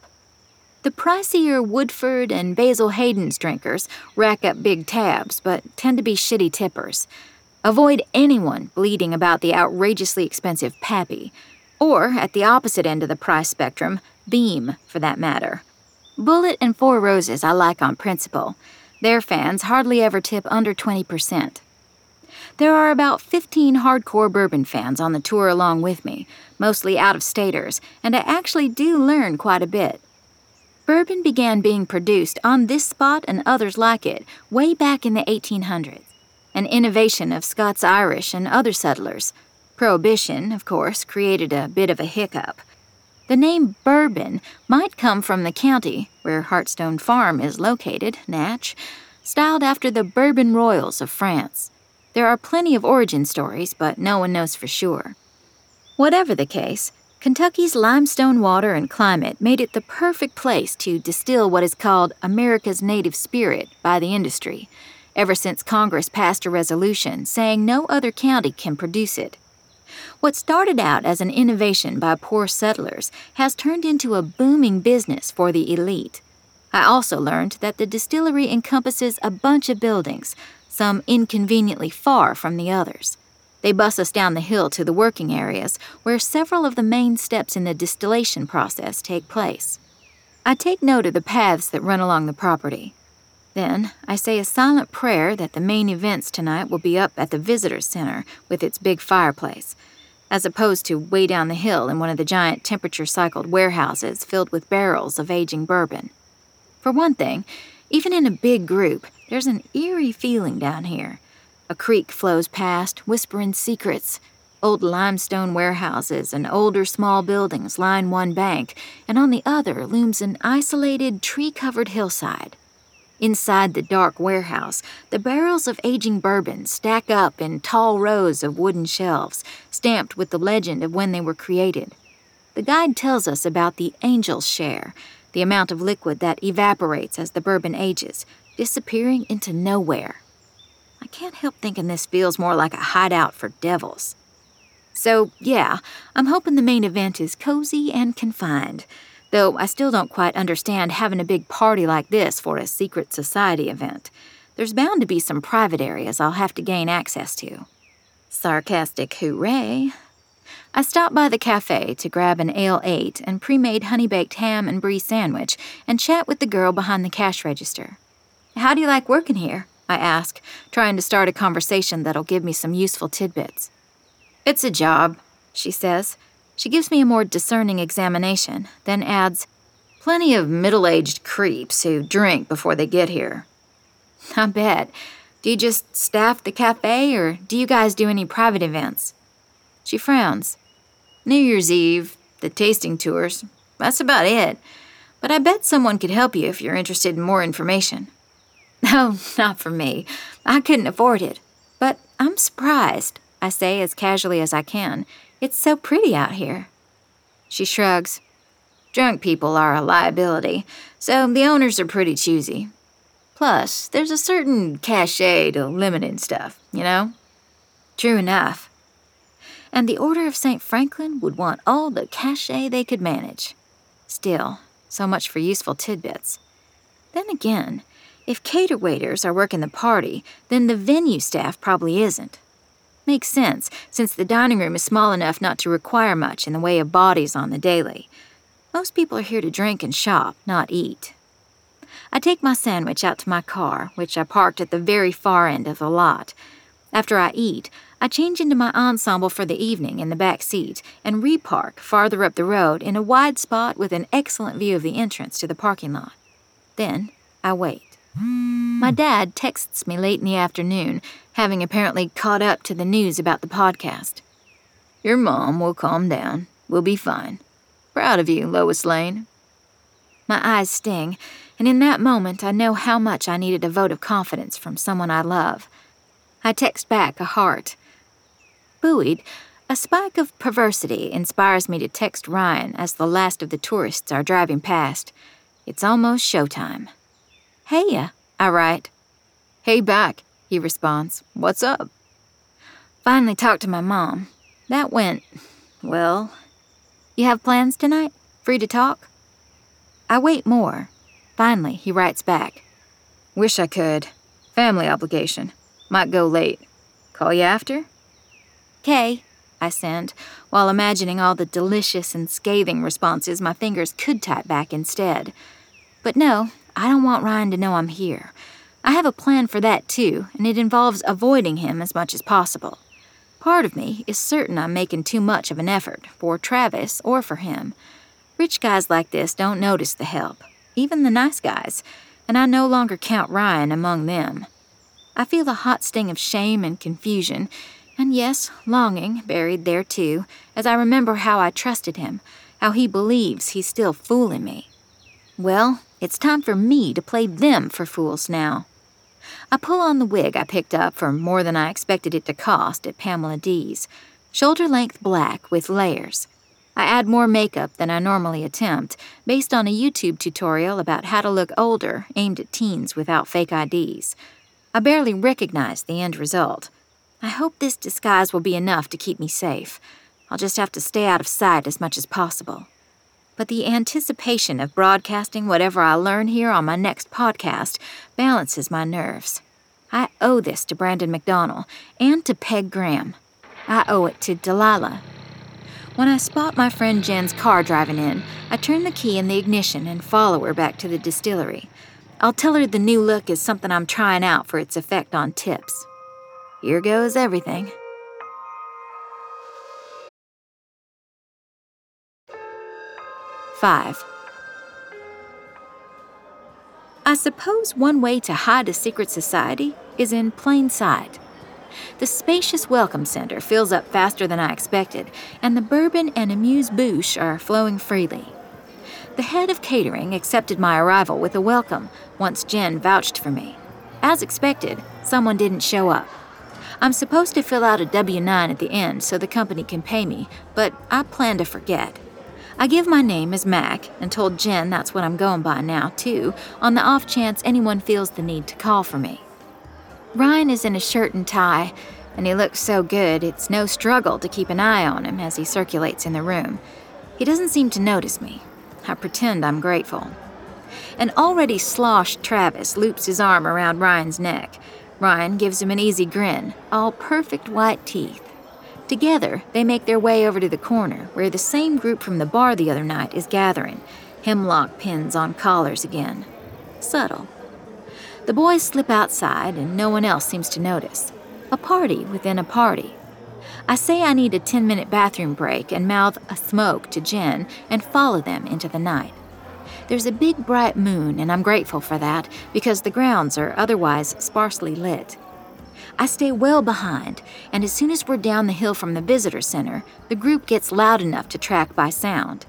The pricier Woodford and Basil Hayden's drinkers rack up big tabs, but tend to be shitty tippers. Avoid anyone bleating about the outrageously expensive Pappy, or at the opposite end of the price spectrum, Beam, for that matter. Bulleit and Four Roses I like on principle. Their fans hardly ever tip under 20%. There are about 15 hardcore bourbon fans on the tour along with me, mostly out of staters, and I actually do learn quite a bit. Bourbon began being produced on this spot and others like it way back in the 1800s, an innovation of Scots Irish and other settlers. Prohibition, of course, created a bit of a hiccup. The name bourbon might come from the county where Hartstone Farm is located, Natch, styled after the Bourbon Royals of France. There are plenty of origin stories, but no one knows for sure. Whatever the case, Kentucky's limestone water and climate made it the perfect place to distill what is called America's native spirit by the industry, ever since Congress passed a resolution saying no other county can produce it. What started out as an innovation by poor settlers has turned into a booming business for the elite. I also learned that the distillery encompasses a bunch of buildings, some inconveniently far from the others. They bus us down the hill to the working areas, where several of the main steps in the distillation process take place. I take note of the paths that run along the property. Then I say a silent prayer that the main events tonight will be up at the visitor center with its big fireplace, as opposed to way down the hill in one of the giant temperature cycled warehouses filled with barrels of aging bourbon. For one thing, even in a big group, there's an eerie feeling down here. A creek flows past, whispering secrets. Old limestone warehouses and older small buildings line one bank, and on the other looms an isolated, tree covered hillside. Inside the dark warehouse, the barrels of aging bourbon stack up in tall rows of wooden shelves, stamped with the legend of when they were created. The guide tells us about the angel's share, the amount of liquid that evaporates as the bourbon ages, disappearing into nowhere. I can't help thinking this feels more like a hideout for devils. So, yeah, I'm hoping the main event is cozy and confined, though I still don't quite understand having a big party like this for a secret society event. There's bound to be some private areas I'll have to gain access to. Sarcastic hooray. I stop by the cafe to grab an ale 8 and pre made honey baked ham and brie sandwich and chat with the girl behind the cash register. How do you like working here? I ask, trying to start a conversation that'll give me some useful tidbits. It's a job, she says. She gives me a more discerning examination, then adds, Plenty of middle aged creeps who drink before they get here. I bet. Do you just staff the cafe, or do you guys do any private events? She frowns. New Year's Eve, the tasting tours, that's about it. But I bet someone could help you if you're interested in more information. Oh, not for me. I couldn't afford it. But I'm surprised, I say as casually as I can. It's so pretty out here. She shrugs. Drunk people are a liability, so the owners are pretty choosy. Plus, there's a certain cachet to limiting stuff, you know? True enough. And the Order of St. Franklin would want all the cachet they could manage. Still, so much for useful tidbits. Then again, if cater waiters are working the party, then the venue staff probably isn't. Makes sense, since the dining room is small enough not to require much in the way of bodies on the daily. Most people are here to drink and shop, not eat. I take my sandwich out to my car, which I parked at the very far end of the lot. After I eat, I change into my ensemble for the evening in the back seat and repark farther up the road in a wide spot with an excellent view of the entrance to the parking lot. Then I wait. My dad texts me late in the afternoon, having apparently caught up to the news about the podcast. Your mom will calm down. We'll be fine. Proud of you, Lois Lane. My eyes sting, and in that moment I know how much I needed a vote of confidence from someone I love. I text back a heart. Buoyed, a spike of perversity inspires me to text Ryan as the last of the tourists are driving past. It's almost showtime. Heya, I write. Hey back, he responds. What's up? Finally talked to my mom. That went, well, you have plans tonight? Free to talk? I wait more. Finally, he writes back. Wish I could. Family obligation. Might go late. Call you after? Kay, I send, while imagining all the delicious and scathing responses my fingers could type back instead. But no, I don't want Ryan to know I'm here. I have a plan for that too, and it involves avoiding him as much as possible. Part of me is certain I'm making too much of an effort, for Travis or for him. Rich guys like this don't notice the help, even the nice guys, and I no longer count Ryan among them. I feel a hot sting of shame and confusion, and yes, longing buried there too, as I remember how I trusted him, how he believes he's still fooling me. Well, it's time for me to play them for fools now. I pull on the wig I picked up for more than I expected it to cost at Pamela D's. Shoulder length black with layers. I add more makeup than I normally attempt, based on a YouTube tutorial about how to look older aimed at teens without fake IDs. I barely recognize the end result. I hope this disguise will be enough to keep me safe. I'll just have to stay out of sight as much as possible but the anticipation of broadcasting whatever I learn here on my next podcast balances my nerves. I owe this to Brandon McDonald and to Peg Graham. I owe it to Delilah. When I spot my friend Jen's car driving in, I turn the key in the ignition and follow her back to the distillery. I'll tell her the new look is something I'm trying out for its effect on tips. Here goes everything. 5. I suppose one way to hide a secret society is in plain sight. The spacious Welcome Center fills up faster than I expected, and the bourbon and amuse bouche are flowing freely. The head of catering accepted my arrival with a welcome once Jen vouched for me. As expected, someone didn't show up. I'm supposed to fill out a W 9 at the end so the company can pay me, but I plan to forget. I give my name as Mac and told Jen that's what I'm going by now, too, on the off chance anyone feels the need to call for me. Ryan is in a shirt and tie, and he looks so good it's no struggle to keep an eye on him as he circulates in the room. He doesn't seem to notice me. I pretend I'm grateful. An already sloshed Travis loops his arm around Ryan's neck. Ryan gives him an easy grin, all perfect white teeth. Together, they make their way over to the corner, where the same group from the bar the other night is gathering, hemlock pins on collars again. Subtle. The boys slip outside, and no one else seems to notice. A party within a party. I say I need a 10 minute bathroom break and mouth a smoke to Jen and follow them into the night. There's a big bright moon, and I'm grateful for that because the grounds are otherwise sparsely lit. I stay well behind, and as soon as we're down the hill from the visitor center, the group gets loud enough to track by sound.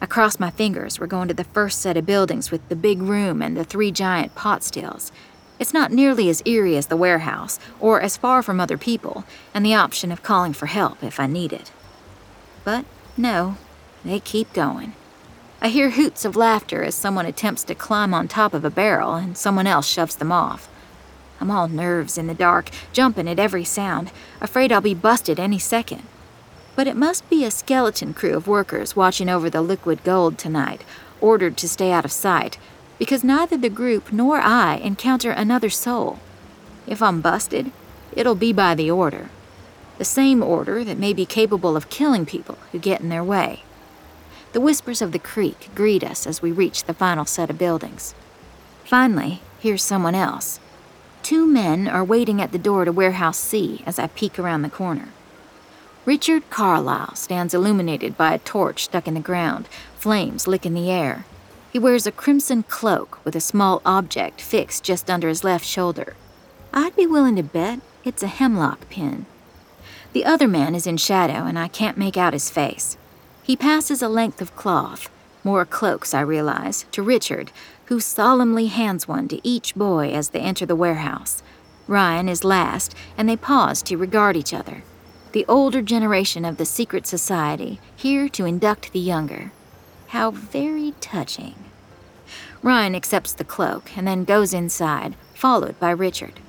I cross my fingers, we're going to the first set of buildings with the big room and the three giant pot stills. It's not nearly as eerie as the warehouse, or as far from other people, and the option of calling for help if I need it. But no, they keep going. I hear hoots of laughter as someone attempts to climb on top of a barrel and someone else shoves them off. I'm all nerves in the dark, jumping at every sound, afraid I'll be busted any second. But it must be a skeleton crew of workers watching over the liquid gold tonight, ordered to stay out of sight, because neither the group nor I encounter another soul. If I'm busted, it'll be by the order. The same order that may be capable of killing people who get in their way. The whispers of the creek greet us as we reach the final set of buildings. Finally, here's someone else. Two men are waiting at the door to Warehouse C as I peek around the corner. Richard Carlisle stands illuminated by a torch stuck in the ground, flames licking the air. He wears a crimson cloak with a small object fixed just under his left shoulder. I'd be willing to bet it's a hemlock pin. The other man is in shadow, and I can't make out his face. He passes a length of cloth, more cloaks, I realize, to Richard, who solemnly hands one to each boy as they enter the warehouse. Ryan is last, and they pause to regard each other the older generation of the secret society, here to induct the younger. How very touching. Ryan accepts the cloak and then goes inside, followed by Richard.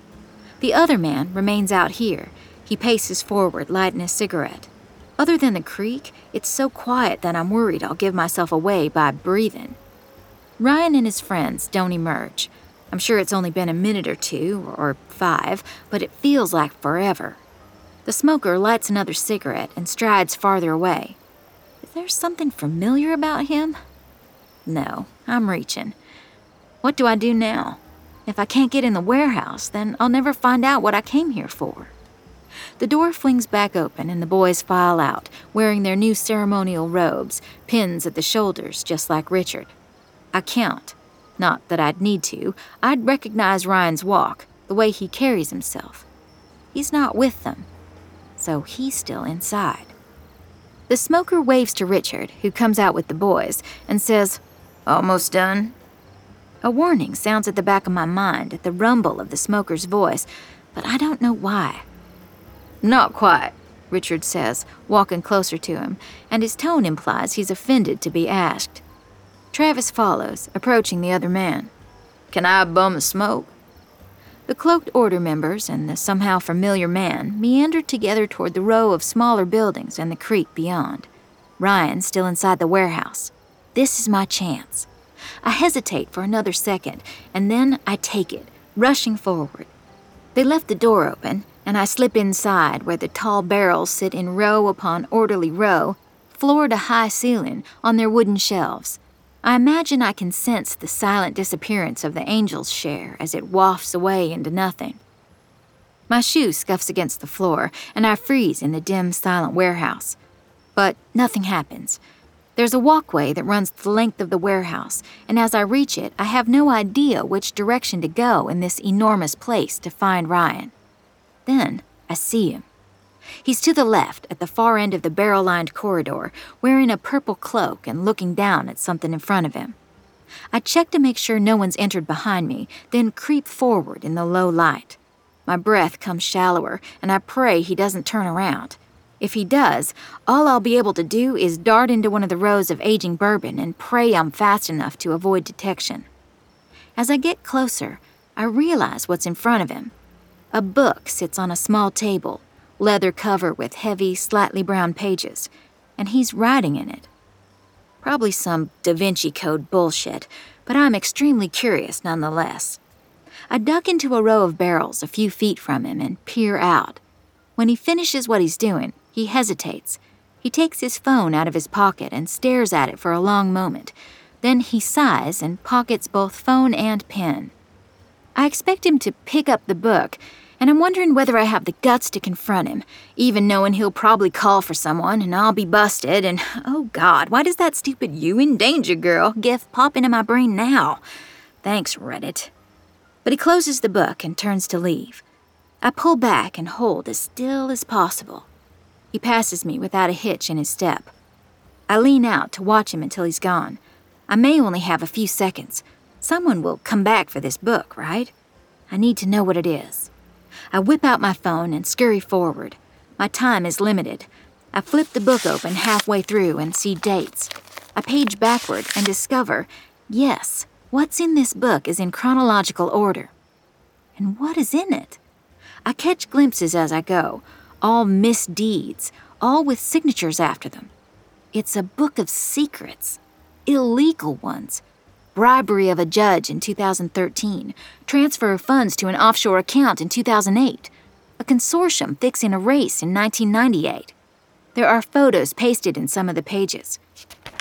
The other man remains out here. He paces forward, lighting a cigarette. Other than the creek, it's so quiet that I'm worried I'll give myself away by breathing. Ryan and his friends don't emerge. I'm sure it's only been a minute or two, or five, but it feels like forever. The smoker lights another cigarette and strides farther away. Is there something familiar about him? No, I'm reaching. What do I do now? If I can't get in the warehouse, then I'll never find out what I came here for. The door flings back open and the boys file out, wearing their new ceremonial robes, pins at the shoulders, just like Richard. I count. Not that I'd need to. I'd recognize Ryan's walk, the way he carries himself. He's not with them so he's still inside. The smoker waves to Richard, who comes out with the boys, and says, Almost done? A warning sounds at the back of my mind at the rumble of the smoker's voice, but I don't know why. Not quite, Richard says, walking closer to him, and his tone implies he's offended to be asked. Travis follows, approaching the other man. Can I bum a smoke? The cloaked order members and the somehow familiar man meandered together toward the row of smaller buildings and the creek beyond. Ryan still inside the warehouse. This is my chance. I hesitate for another second, and then I take it, rushing forward. They left the door open, and I slip inside where the tall barrels sit in row upon orderly row, floor to high ceiling, on their wooden shelves. I imagine I can sense the silent disappearance of the angel's share as it wafts away into nothing. My shoe scuffs against the floor, and I freeze in the dim, silent warehouse. But nothing happens. There's a walkway that runs the length of the warehouse, and as I reach it, I have no idea which direction to go in this enormous place to find Ryan. Then I see him. He's to the left, at the far end of the barrel lined corridor, wearing a purple cloak and looking down at something in front of him. I check to make sure no one's entered behind me, then creep forward in the low light. My breath comes shallower, and I pray he doesn't turn around. If he does, all I'll be able to do is dart into one of the rows of aging bourbon and pray I'm fast enough to avoid detection. As I get closer, I realize what's in front of him. A book sits on a small table, leather cover with heavy, slightly brown pages, and he's writing in it. Probably some Da Vinci Code bullshit, but I'm extremely curious nonetheless. I duck into a row of barrels a few feet from him and peer out. When he finishes what he's doing, he hesitates. He takes his phone out of his pocket and stares at it for a long moment. Then he sighs and pockets both phone and pen. I expect him to pick up the book and I'm wondering whether I have the guts to confront him, even knowing he'll probably call for someone and I'll be busted. And oh God, why does that stupid you in danger girl gif pop into my brain now? Thanks, Reddit. But he closes the book and turns to leave. I pull back and hold as still as possible. He passes me without a hitch in his step. I lean out to watch him until he's gone. I may only have a few seconds. Someone will come back for this book, right? I need to know what it is. I whip out my phone and scurry forward. My time is limited. I flip the book open halfway through and see dates. I page backward and discover yes, what's in this book is in chronological order. And what is in it? I catch glimpses as I go, all misdeeds, all with signatures after them. It's a book of secrets, illegal ones. Bribery of a judge in 2013, transfer of funds to an offshore account in 2008, a consortium fixing a race in 1998. There are photos pasted in some of the pages.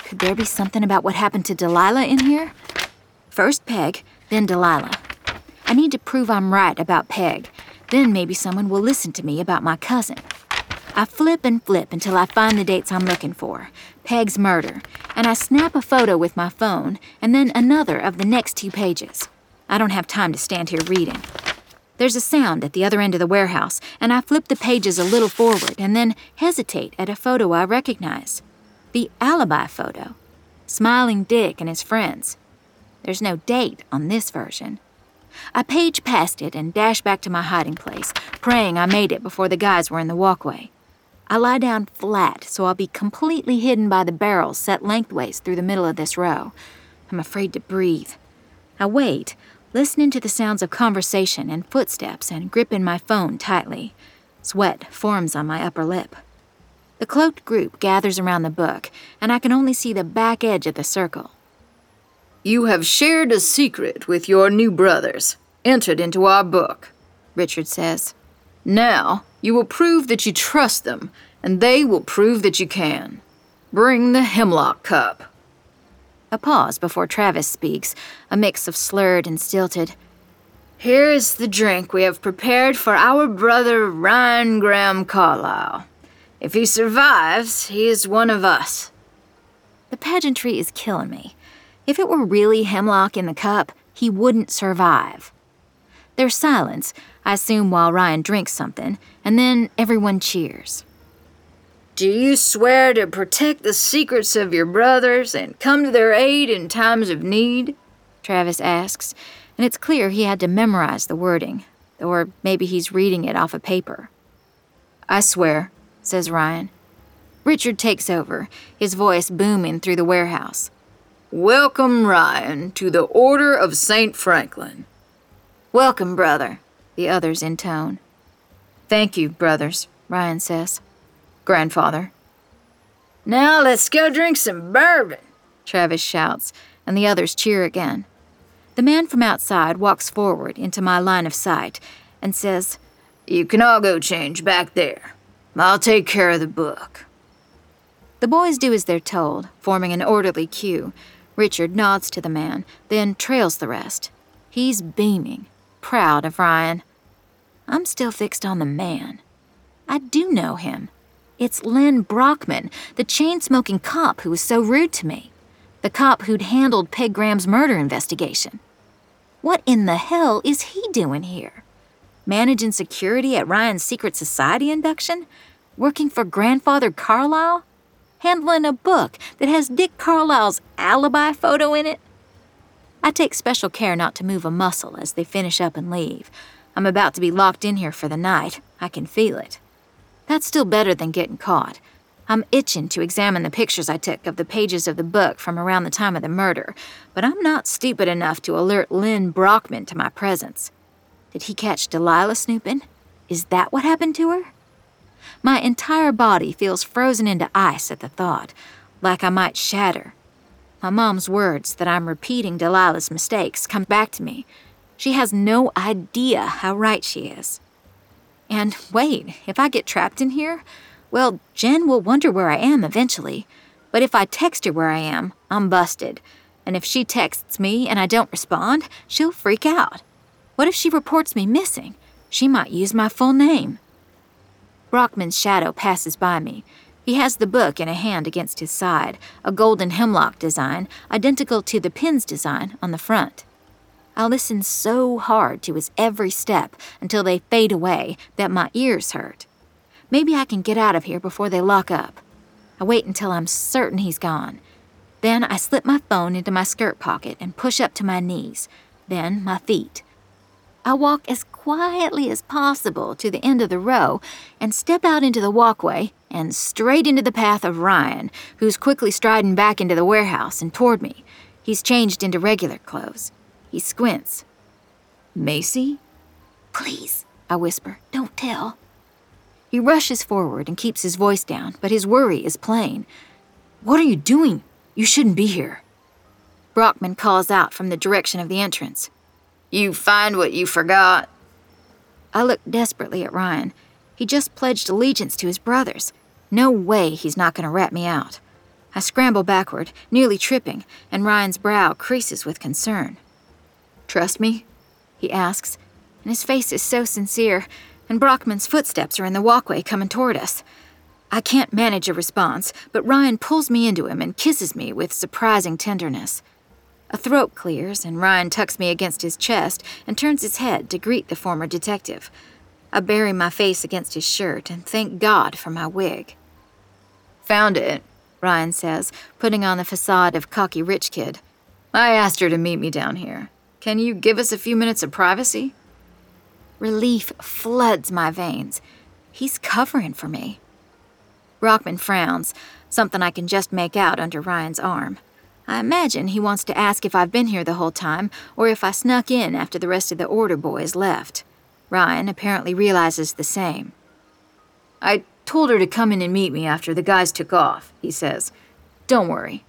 Could there be something about what happened to Delilah in here? First Peg, then Delilah. I need to prove I'm right about Peg. Then maybe someone will listen to me about my cousin. I flip and flip until I find the dates I'm looking for Peg's murder, and I snap a photo with my phone and then another of the next two pages. I don't have time to stand here reading. There's a sound at the other end of the warehouse, and I flip the pages a little forward and then hesitate at a photo I recognize the alibi photo. Smiling Dick and his friends. There's no date on this version. I page past it and dash back to my hiding place, praying I made it before the guys were in the walkway. I lie down flat so I'll be completely hidden by the barrels set lengthways through the middle of this row. I'm afraid to breathe. I wait, listening to the sounds of conversation and footsteps and gripping my phone tightly. Sweat forms on my upper lip. The cloaked group gathers around the book, and I can only see the back edge of the circle. You have shared a secret with your new brothers, entered into our book, Richard says. Now, you will prove that you trust them, and they will prove that you can. Bring the hemlock cup. A pause before Travis speaks, a mix of slurred and stilted. Here is the drink we have prepared for our brother Ryan Graham Carlisle. If he survives, he is one of us. The pageantry is killing me. If it were really hemlock in the cup, he wouldn't survive. There's silence, I assume while Ryan drinks something, and then everyone cheers. Do you swear to protect the secrets of your brothers and come to their aid in times of need? Travis asks, and it's clear he had to memorize the wording, or maybe he's reading it off a paper. I swear, says Ryan. Richard takes over, his voice booming through the warehouse. Welcome, Ryan, to the Order of St. Franklin. Welcome, brother, the others intone. Thank you, brothers, Ryan says. Grandfather. Now let's go drink some bourbon, Travis shouts, and the others cheer again. The man from outside walks forward into my line of sight and says, You can all go change back there. I'll take care of the book. The boys do as they're told, forming an orderly queue, Richard nods to the man, then trails the rest. He's beaming, proud of Ryan. I'm still fixed on the man. I do know him. It's Lynn Brockman, the chain smoking cop who was so rude to me. The cop who'd handled Peg Graham's murder investigation. What in the hell is he doing here? Managing security at Ryan's secret society induction? Working for grandfather Carlisle? handling a book that has Dick Carlisle's alibi photo in it? I take special care not to move a muscle as they finish up and leave. I'm about to be locked in here for the night. I can feel it. That's still better than getting caught. I'm itching to examine the pictures I took of the pages of the book from around the time of the murder, but I'm not stupid enough to alert Lynn Brockman to my presence. Did he catch Delilah snooping? Is that what happened to her? My entire body feels frozen into ice at the thought, like I might shatter. My mom's words that I'm repeating Delilah's mistakes come back to me. She has no idea how right she is. And wait, if I get trapped in here, well, Jen will wonder where I am eventually. But if I text her where I am, I'm busted. And if she texts me and I don't respond, she'll freak out. What if she reports me missing? She might use my full name. Brockman's shadow passes by me. He has the book in a hand against his side, a golden hemlock design, identical to the pin's design on the front. I listen so hard to his every step until they fade away that my ears hurt. Maybe I can get out of here before they lock up. I wait until I'm certain he's gone. Then I slip my phone into my skirt pocket and push up to my knees, then my feet. I walk as quietly as possible to the end of the row and step out into the walkway and straight into the path of Ryan, who's quickly striding back into the warehouse and toward me. He's changed into regular clothes. He squints. Macy? Please, I whisper, don't tell. He rushes forward and keeps his voice down, but his worry is plain. What are you doing? You shouldn't be here. Brockman calls out from the direction of the entrance. You find what you forgot? I look desperately at Ryan. He just pledged allegiance to his brothers. No way he's not going to rat me out. I scramble backward, nearly tripping, and Ryan's brow creases with concern. Trust me? He asks, and his face is so sincere, and Brockman's footsteps are in the walkway coming toward us. I can't manage a response, but Ryan pulls me into him and kisses me with surprising tenderness. A throat clears, and Ryan tucks me against his chest and turns his head to greet the former detective. I bury my face against his shirt and thank God for my wig. Found it, Ryan says, putting on the facade of cocky rich kid. I asked her to meet me down here. Can you give us a few minutes of privacy? Relief floods my veins. He's covering for me. Brockman frowns, something I can just make out under Ryan's arm. I imagine he wants to ask if I've been here the whole time or if I snuck in after the rest of the order boys left. Ryan apparently realizes the same. I told her to come in and meet me after the guys took off, he says. Don't worry.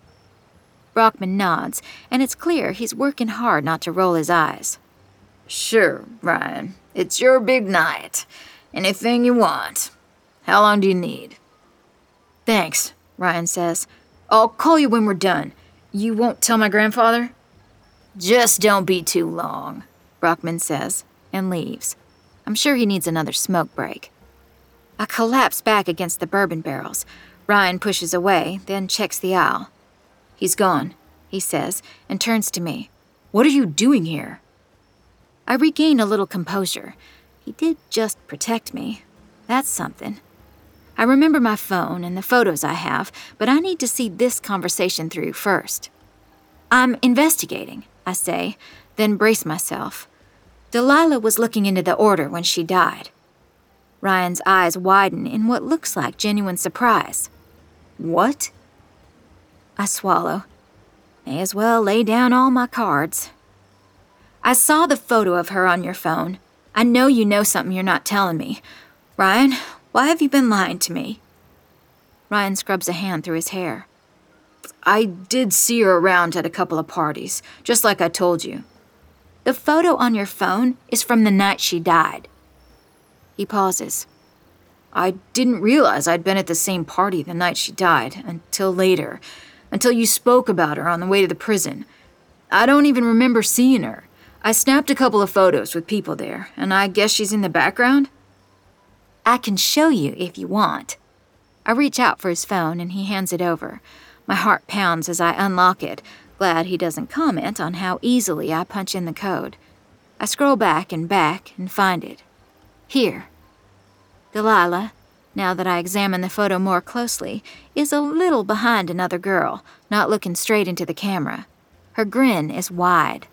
Brockman nods, and it's clear he's working hard not to roll his eyes. Sure, Ryan. It's your big night. Anything you want. How long do you need? Thanks, Ryan says. I'll call you when we're done. You won't tell my grandfather? Just don't be too long, Brockman says, and leaves. I'm sure he needs another smoke break. I collapse back against the bourbon barrels. Ryan pushes away, then checks the aisle. He's gone, he says, and turns to me. What are you doing here? I regain a little composure. He did just protect me. That's something. I remember my phone and the photos I have, but I need to see this conversation through first. I'm investigating, I say, then brace myself. Delilah was looking into the order when she died. Ryan's eyes widen in what looks like genuine surprise. What? I swallow. May as well lay down all my cards. I saw the photo of her on your phone. I know you know something you're not telling me. Ryan, why have you been lying to me? Ryan scrubs a hand through his hair. I did see her around at a couple of parties, just like I told you. The photo on your phone is from the night she died. He pauses. I didn't realize I'd been at the same party the night she died until later, until you spoke about her on the way to the prison. I don't even remember seeing her. I snapped a couple of photos with people there, and I guess she's in the background? I can show you if you want. I reach out for his phone and he hands it over. My heart pounds as I unlock it, glad he doesn't comment on how easily I punch in the code. I scroll back and back and find it. Here. Delilah, now that I examine the photo more closely, is a little behind another girl, not looking straight into the camera. Her grin is wide.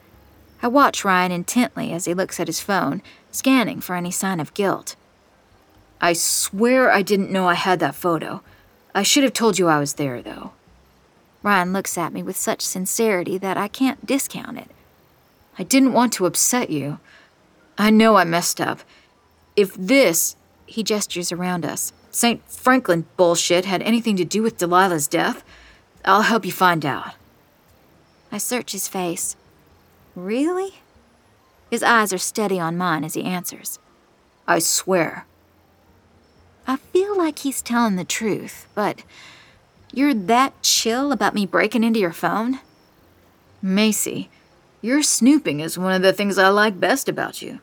I watch Ryan intently as he looks at his phone, scanning for any sign of guilt. I swear I didn't know I had that photo. I should have told you I was there, though. Ryan looks at me with such sincerity that I can't discount it. I didn't want to upset you. I know I messed up. If this, he gestures around us, St. Franklin bullshit had anything to do with Delilah's death, I'll help you find out. I search his face. Really? His eyes are steady on mine as he answers. I swear. I feel like he's telling the truth, but you're that chill about me breaking into your phone? Macy, your snooping is one of the things I like best about you.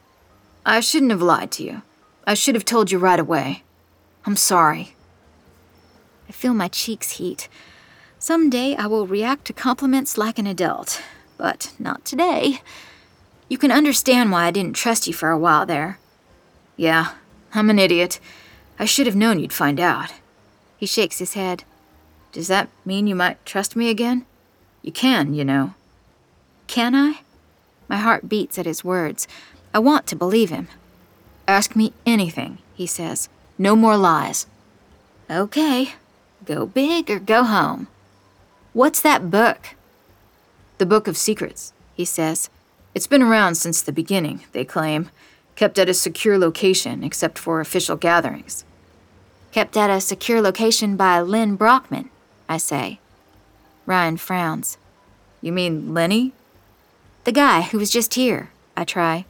I shouldn't have lied to you. I should have told you right away. I'm sorry. I feel my cheeks heat. Someday I will react to compliments like an adult, but not today. You can understand why I didn't trust you for a while there. Yeah, I'm an idiot. I should have known you'd find out. He shakes his head. Does that mean you might trust me again? You can, you know. Can I? My heart beats at his words. I want to believe him. Ask me anything, he says. No more lies. Okay, go big or go home. What's that book? The Book of Secrets, he says. It's been around since the beginning, they claim, kept at a secure location except for official gatherings. Kept at a secure location by Lynn Brockman, I say. Ryan frowns. You mean Lenny? The guy who was just here, I try.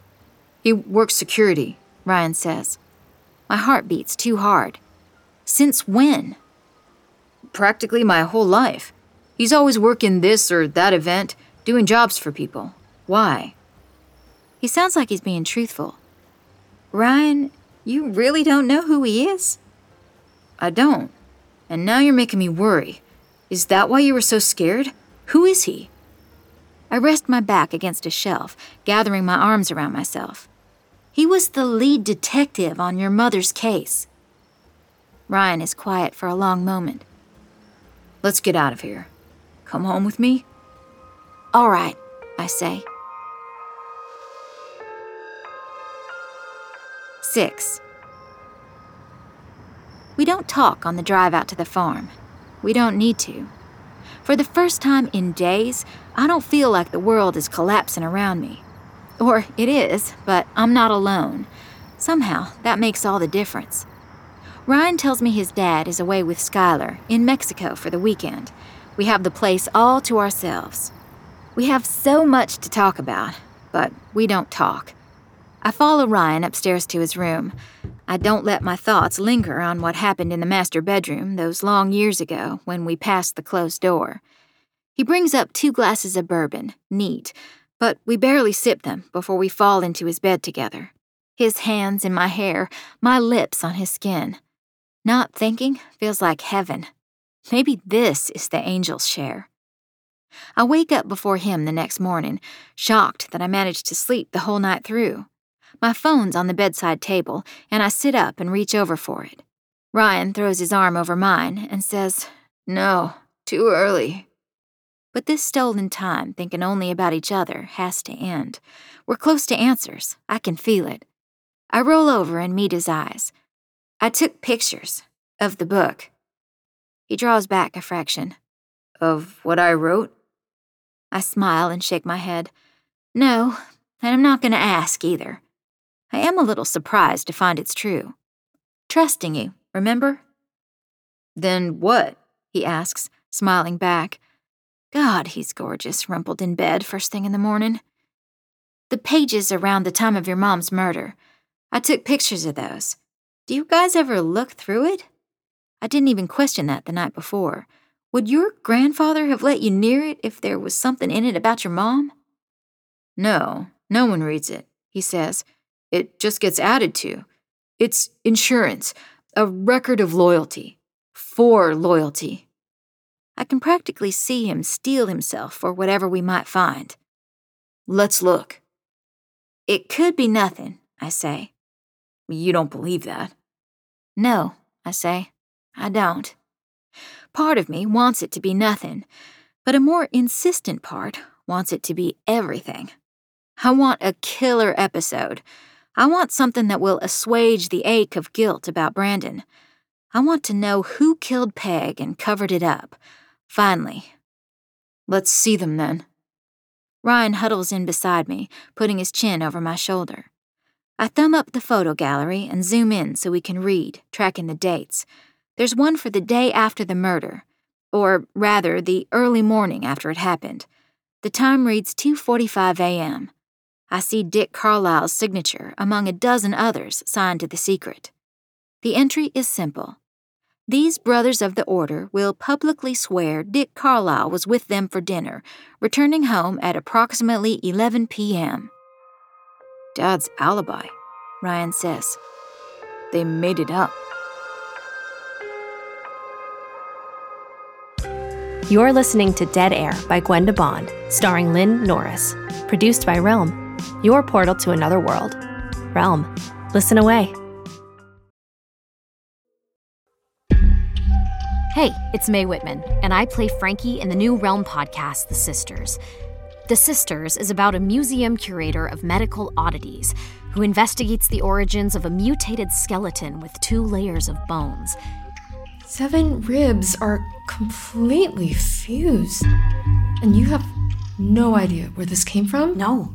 He works security, Ryan says. My heart beats too hard. Since when? Practically my whole life. He's always working this or that event, doing jobs for people. Why? He sounds like he's being truthful. Ryan, you really don't know who he is? I don't. And now you're making me worry. Is that why you were so scared? Who is he? I rest my back against a shelf, gathering my arms around myself. He was the lead detective on your mother's case. Ryan is quiet for a long moment. Let's get out of here. Come home with me? All right, I say. 6. We don't talk on the drive out to the farm. We don't need to. For the first time in days, I don't feel like the world is collapsing around me. Or it is, but I'm not alone. Somehow, that makes all the difference. Ryan tells me his dad is away with Skylar in Mexico for the weekend. We have the place all to ourselves. We have so much to talk about, but we don't talk. I follow Ryan upstairs to his room. I don't let my thoughts linger on what happened in the master bedroom those long years ago when we passed the closed door. He brings up two glasses of bourbon, neat, but we barely sip them before we fall into his bed together. His hands in my hair, my lips on his skin. Not thinking feels like heaven. Maybe this is the angel's share. I wake up before him the next morning, shocked that I managed to sleep the whole night through. My phone's on the bedside table, and I sit up and reach over for it. Ryan throws his arm over mine and says, No, too early. But this stolen time, thinking only about each other, has to end. We're close to answers. I can feel it. I roll over and meet his eyes. I took pictures of the book. He draws back a fraction. Of what I wrote? I smile and shake my head. No, and I'm not going to ask either. I am a little surprised to find it's true. Trusting you, remember? Then what? he asks, smiling back. God, he's gorgeous, rumpled in bed first thing in the morning. The pages around the time of your mom's murder. I took pictures of those. Do you guys ever look through it? I didn't even question that the night before. Would your grandfather have let you near it if there was something in it about your mom? No, no one reads it, he says, it just gets added to. It's insurance, a record of loyalty, for loyalty. I can practically see him steel himself for whatever we might find. Let's look. It could be nothing, I say. You don't believe that? No, I say. I don't. Part of me wants it to be nothing, but a more insistent part wants it to be everything. I want a killer episode I want something that will assuage the ache of guilt about Brandon. I want to know who killed Peg and covered it up. Finally. Let's see them then. Ryan huddles in beside me, putting his chin over my shoulder. I thumb up the photo gallery and zoom in so we can read, tracking the dates. There's one for the day after the murder, or rather, the early morning after it happened. The time reads 2:45 a.m. I see Dick Carlisle's signature among a dozen others signed to the secret. The entry is simple. These brothers of the order will publicly swear Dick Carlisle was with them for dinner, returning home at approximately 11 p.m. Dad's alibi, Ryan says. They made it up. You're listening to Dead Air by Gwenda Bond, starring Lynn Norris, produced by Realm your portal to another world. Realm. Listen away. Hey, it's Mae Whitman, and I play Frankie in the new Realm podcast, The Sisters. The Sisters is about a museum curator of medical oddities who investigates the origins of a mutated skeleton with two layers of bones. Seven ribs are completely fused. And you have no idea where this came from? No,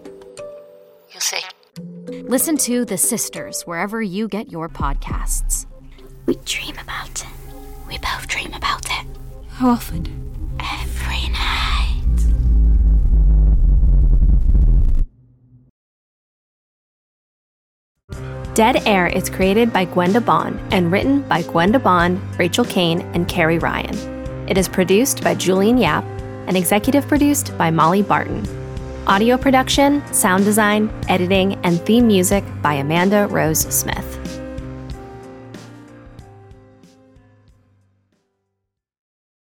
You'll. Listen to The Sisters wherever you get your podcasts. We dream about it. We both dream about it. How often? Every night. Dead Air is created by Gwenda Bond and written by Gwenda Bond, Rachel Kane, and Carrie Ryan. It is produced by Julian Yap and executive produced by Molly Barton. Audio production, sound design, editing, and theme music by Amanda Rose Smith.